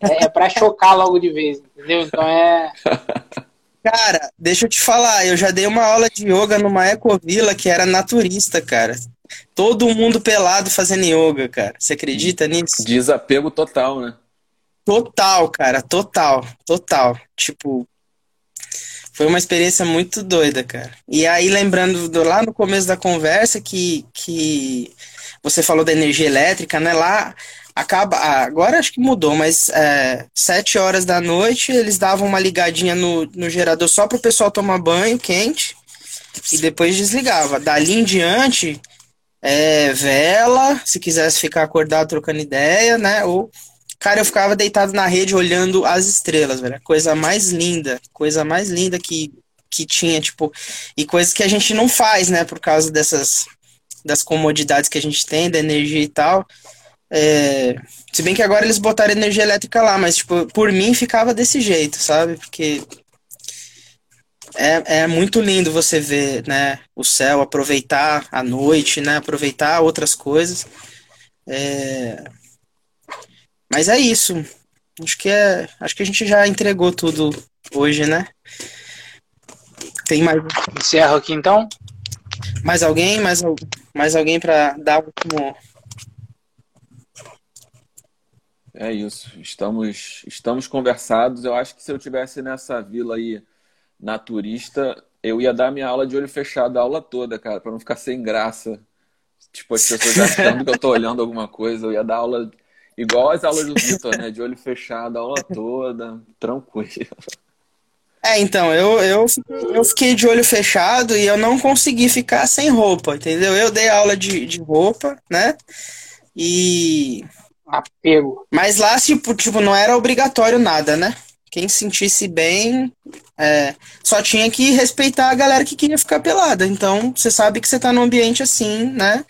É, é pra chocar logo de vez, entendeu? Então é. Cara, deixa eu te falar, eu já dei uma aula de yoga numa ecovila que era naturista, cara. Todo mundo pelado fazendo yoga, cara. Você acredita nisso? Desapego total, né? Total, cara, total, total. Tipo, foi uma experiência muito doida, cara. E aí, lembrando do, lá no começo da conversa que, que você falou da energia elétrica, né? Lá acaba. Agora acho que mudou, mas é, sete horas da noite eles davam uma ligadinha no, no gerador só para o pessoal tomar banho quente e depois desligava. Dali em diante, é, vela, se quisesse ficar acordado trocando ideia, né? Ou Cara, eu ficava deitado na rede olhando as estrelas, velho. Coisa mais linda, coisa mais linda que, que tinha, tipo, e coisas que a gente não faz, né, por causa dessas das comodidades que a gente tem, da energia e tal. É, se bem que agora eles botaram energia elétrica lá, mas, tipo, por mim ficava desse jeito, sabe? Porque é, é muito lindo você ver, né, o céu, aproveitar a noite, né, aproveitar outras coisas. É, mas é isso. Acho que é. Acho que a gente já entregou tudo hoje, né? Tem mais. Encerro aqui então. Mais alguém? Mais, mais alguém para dar um É isso. Estamos, estamos conversados. Eu acho que se eu tivesse nessa vila aí naturista, eu ia dar minha aula de olho fechado a aula toda, cara, para não ficar sem graça. Tipo, as pessoas achando que eu tô olhando alguma coisa, eu ia dar aula Igual as aulas do Vitor, né? De olho fechado, a aula toda, tranquilo. É, então, eu, eu, eu fiquei de olho fechado e eu não consegui ficar sem roupa, entendeu? Eu dei aula de, de roupa, né? E. Apego. Mas lá, tipo, tipo, não era obrigatório nada, né? Quem sentisse bem, é, só tinha que respeitar a galera que queria ficar pelada. Então, você sabe que você tá num ambiente assim, né?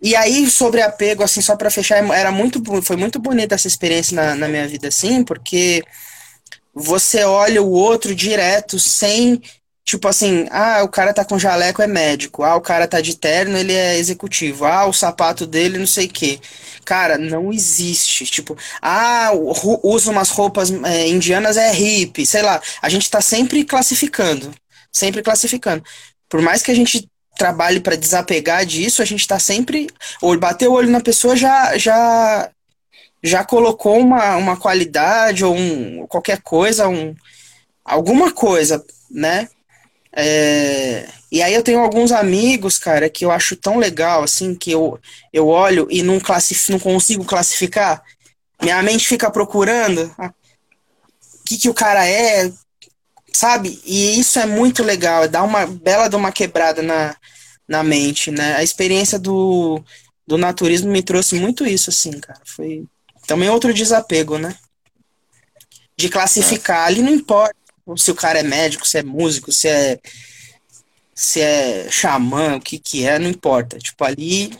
E aí, sobre apego, assim, só para fechar, era muito, foi muito bonita essa experiência na, na minha vida, assim, porque você olha o outro direto, sem, tipo assim, ah, o cara tá com jaleco, é médico, ah, o cara tá de terno, ele é executivo, ah, o sapato dele, não sei o quê. Cara, não existe, tipo, ah, usa umas roupas é, indianas, é hippie, sei lá, a gente tá sempre classificando, sempre classificando. Por mais que a gente trabalhe para desapegar disso, a gente está sempre. Ou bater o olho na pessoa já já já colocou uma, uma qualidade ou um, qualquer coisa, um, alguma coisa, né? É, e aí eu tenho alguns amigos, cara, que eu acho tão legal, assim, que eu, eu olho e não, classif não consigo classificar. Minha mente fica procurando o que, que o cara é, sabe? E isso é muito legal, é dá uma bela de uma quebrada na, na mente, né? A experiência do, do naturismo me trouxe muito isso, assim, cara. Foi também outro desapego, né? De classificar. Ali não importa se o cara é médico, se é músico, se é se é xamã, o que que é, não importa. Tipo, ali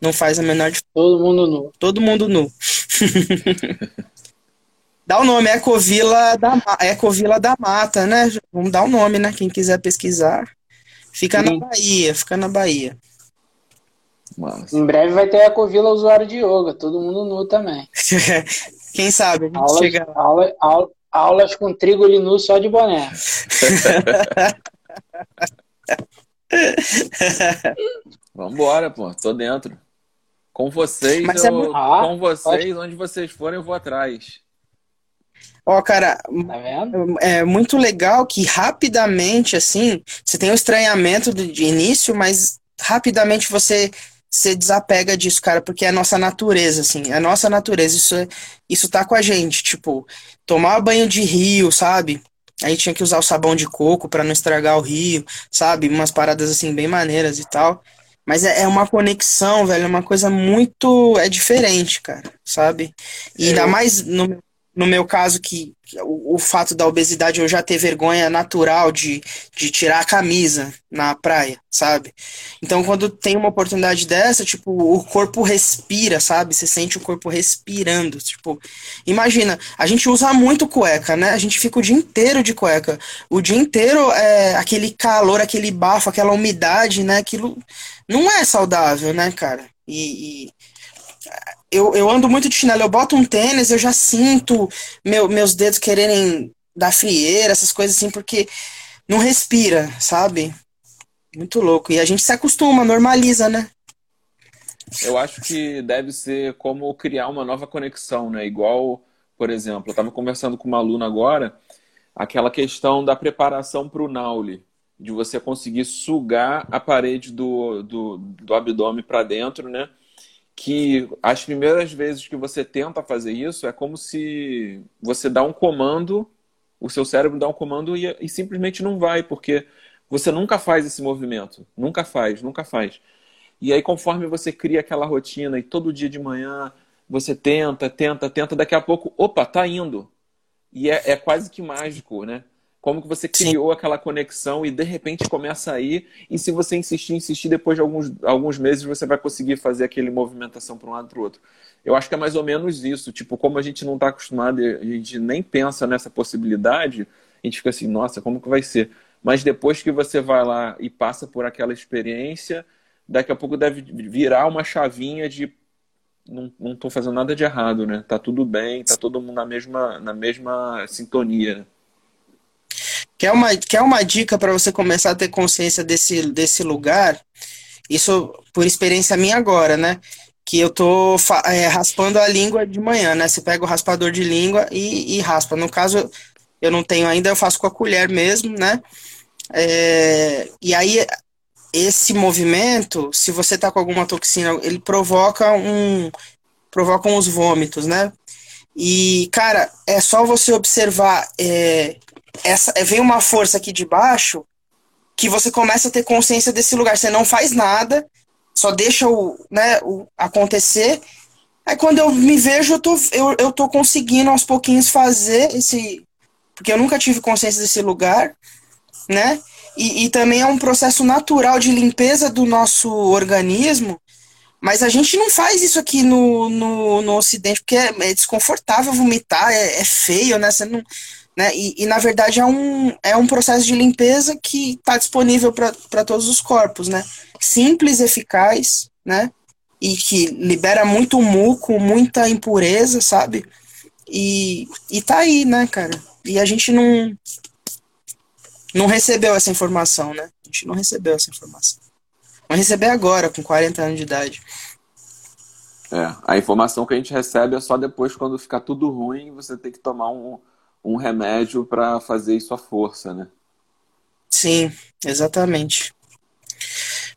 não faz a menor diferença. Todo mundo nu. Todo mundo nu. Dá o nome, Ecovila da, Ecovila da Mata, né? Vamos dar o nome, né? Quem quiser pesquisar. Fica Sim. na Bahia, fica na Bahia. Massa. Em breve vai ter a Ecovila usuário de yoga, todo mundo nu também. Quem sabe? A gente aulas, chega... aula, aula, aulas com trigo nu só de boné. Vambora, pô, tô dentro. Com vocês, é eu, é... ah, com vocês, pode... onde vocês forem, eu vou atrás. Ó, cara, tá é muito legal que rapidamente, assim, você tem o um estranhamento de início, mas rapidamente você se desapega disso, cara, porque é a nossa natureza, assim, é a nossa natureza, isso, é, isso tá com a gente, tipo, tomar banho de rio, sabe? Aí tinha que usar o sabão de coco para não estragar o rio, sabe? Umas paradas assim bem maneiras e tal. Mas é, é uma conexão, velho, é uma coisa muito. É diferente, cara, sabe? E ainda mais no, no meu caso, que o, o, fato da obesidade eu já ter vergonha natural de, de tirar a camisa na praia, sabe? Então, quando tem uma oportunidade dessa, tipo, o corpo respira, sabe? Você sente o corpo respirando. Tipo, imagina, a gente usa muito cueca, né? A gente fica o dia inteiro de cueca. O dia inteiro é aquele calor, aquele bafo, aquela umidade, né? Aquilo não é saudável, né, cara? e, e eu, eu ando muito de chinelo, eu boto um tênis, eu já sinto meu, meus dedos quererem dar frieira, essas coisas assim, porque não respira, sabe? Muito louco. E a gente se acostuma, normaliza, né? Eu acho que deve ser como criar uma nova conexão, né? Igual, por exemplo, eu estava conversando com uma aluna agora, aquela questão da preparação para o Nauli, de você conseguir sugar a parede do, do, do abdômen para dentro, né? Que as primeiras vezes que você tenta fazer isso é como se você dá um comando, o seu cérebro dá um comando e, e, simplesmente não vai, porque você nunca faz esse movimento. Nunca faz, nunca faz. E aí, conforme você cria aquela rotina e todo dia de manhã você tenta, tenta, tenta, daqui a pouco, opa, tá indo. E é, é quase que mágico, né? Como que você criou Sim. aquela conexão e de repente começa a ir, e se você insistir, insistir, depois de alguns, alguns meses você vai conseguir fazer aquele movimentação para um lado para o outro. Eu acho que é mais ou menos isso. Tipo, como a gente não está acostumado, a gente nem pensa nessa possibilidade, a gente fica assim, nossa, como que vai ser? Mas depois que você vai lá e passa por aquela experiência, daqui a pouco deve virar uma chavinha de não estou fazendo nada de errado, né? Tá tudo bem, tá todo mundo na mesma, na mesma sintonia. Quer uma, quer uma dica para você começar a ter consciência desse, desse lugar? Isso por experiência minha agora, né? Que eu tô é, raspando a língua de manhã, né? Você pega o raspador de língua e, e raspa. No caso, eu não tenho ainda, eu faço com a colher mesmo, né? É, e aí, esse movimento, se você tá com alguma toxina, ele provoca um provoca uns vômitos, né? E, cara, é só você observar é, essa vem uma força aqui de baixo que você começa a ter consciência desse lugar. Você não faz nada, só deixa o, né, o acontecer. Aí quando eu me vejo, eu tô, eu, eu tô conseguindo aos pouquinhos fazer esse. Porque eu nunca tive consciência desse lugar, né? E, e também é um processo natural de limpeza do nosso organismo. Mas a gente não faz isso aqui no, no, no Ocidente, porque é, é desconfortável vomitar, é, é feio, né? Você não, né? E, e, na verdade é um, é um processo de limpeza que está disponível para todos os corpos, né? Simples, eficaz, né? E que libera muito muco, muita impureza, sabe? E, e tá aí, né, cara? E a gente não, não recebeu essa informação, né? A gente não recebeu essa informação. Vai receber agora, com 40 anos de idade. É, a informação que a gente recebe é só depois quando ficar tudo ruim você tem que tomar um, um remédio para fazer isso à força, né? Sim, exatamente.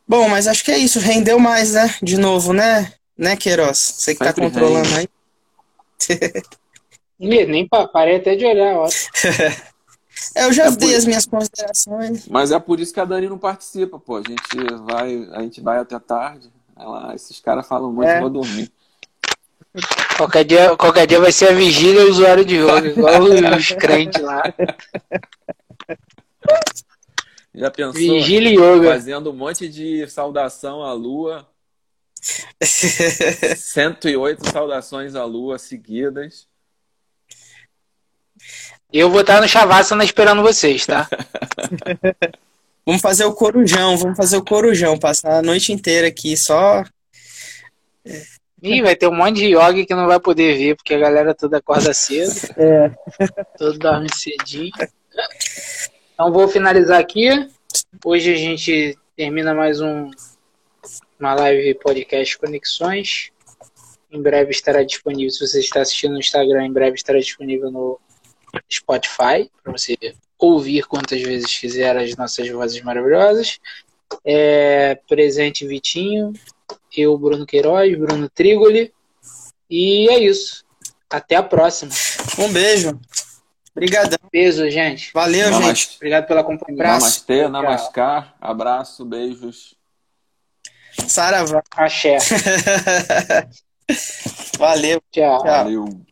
Bom, mas acho que é isso. Rendeu mais, né? De novo, né? Né, Queiroz? Você que tá Sempre tá controlando rende. aí. Nem parei até de olhar, ó. É, eu já é dei por... as minhas considerações. Mas é por isso que a Dani não participa, pô. A gente vai, a gente vai até tarde. Ela, esses caras falam muito, é. vou dormir. Qualquer dia, qualquer dia vai ser a vigília e o usuário de yoga, igual os crentes lá. Já pensou? Vigília e yoga. Fazendo um monte de saudação à lua. 108 saudações à lua seguidas. Eu vou estar no Chavasana esperando vocês, tá? vamos fazer o corujão, vamos fazer o corujão, passar a noite inteira aqui só Ih, vai ter um monte de yoga que não vai poder ver, porque a galera toda acorda cedo. É. Todo dorme cedinho. Então vou finalizar aqui. Hoje a gente termina mais um uma live podcast Conexões. Em breve estará disponível, se você está assistindo no Instagram, em breve estará disponível no, Spotify, para você ouvir quantas vezes quiser as nossas vozes maravilhosas. É, presente Vitinho, eu, Bruno Queiroz, Bruno Trigoli. E é isso. Até a próxima. Um beijo. Obrigadão. Beijo, gente. Valeu, gente. Obrigado pela companhia. Namastê, namaskar. Abraço, beijos. Saravá. Axé. Valeu. Tchau. Valeu.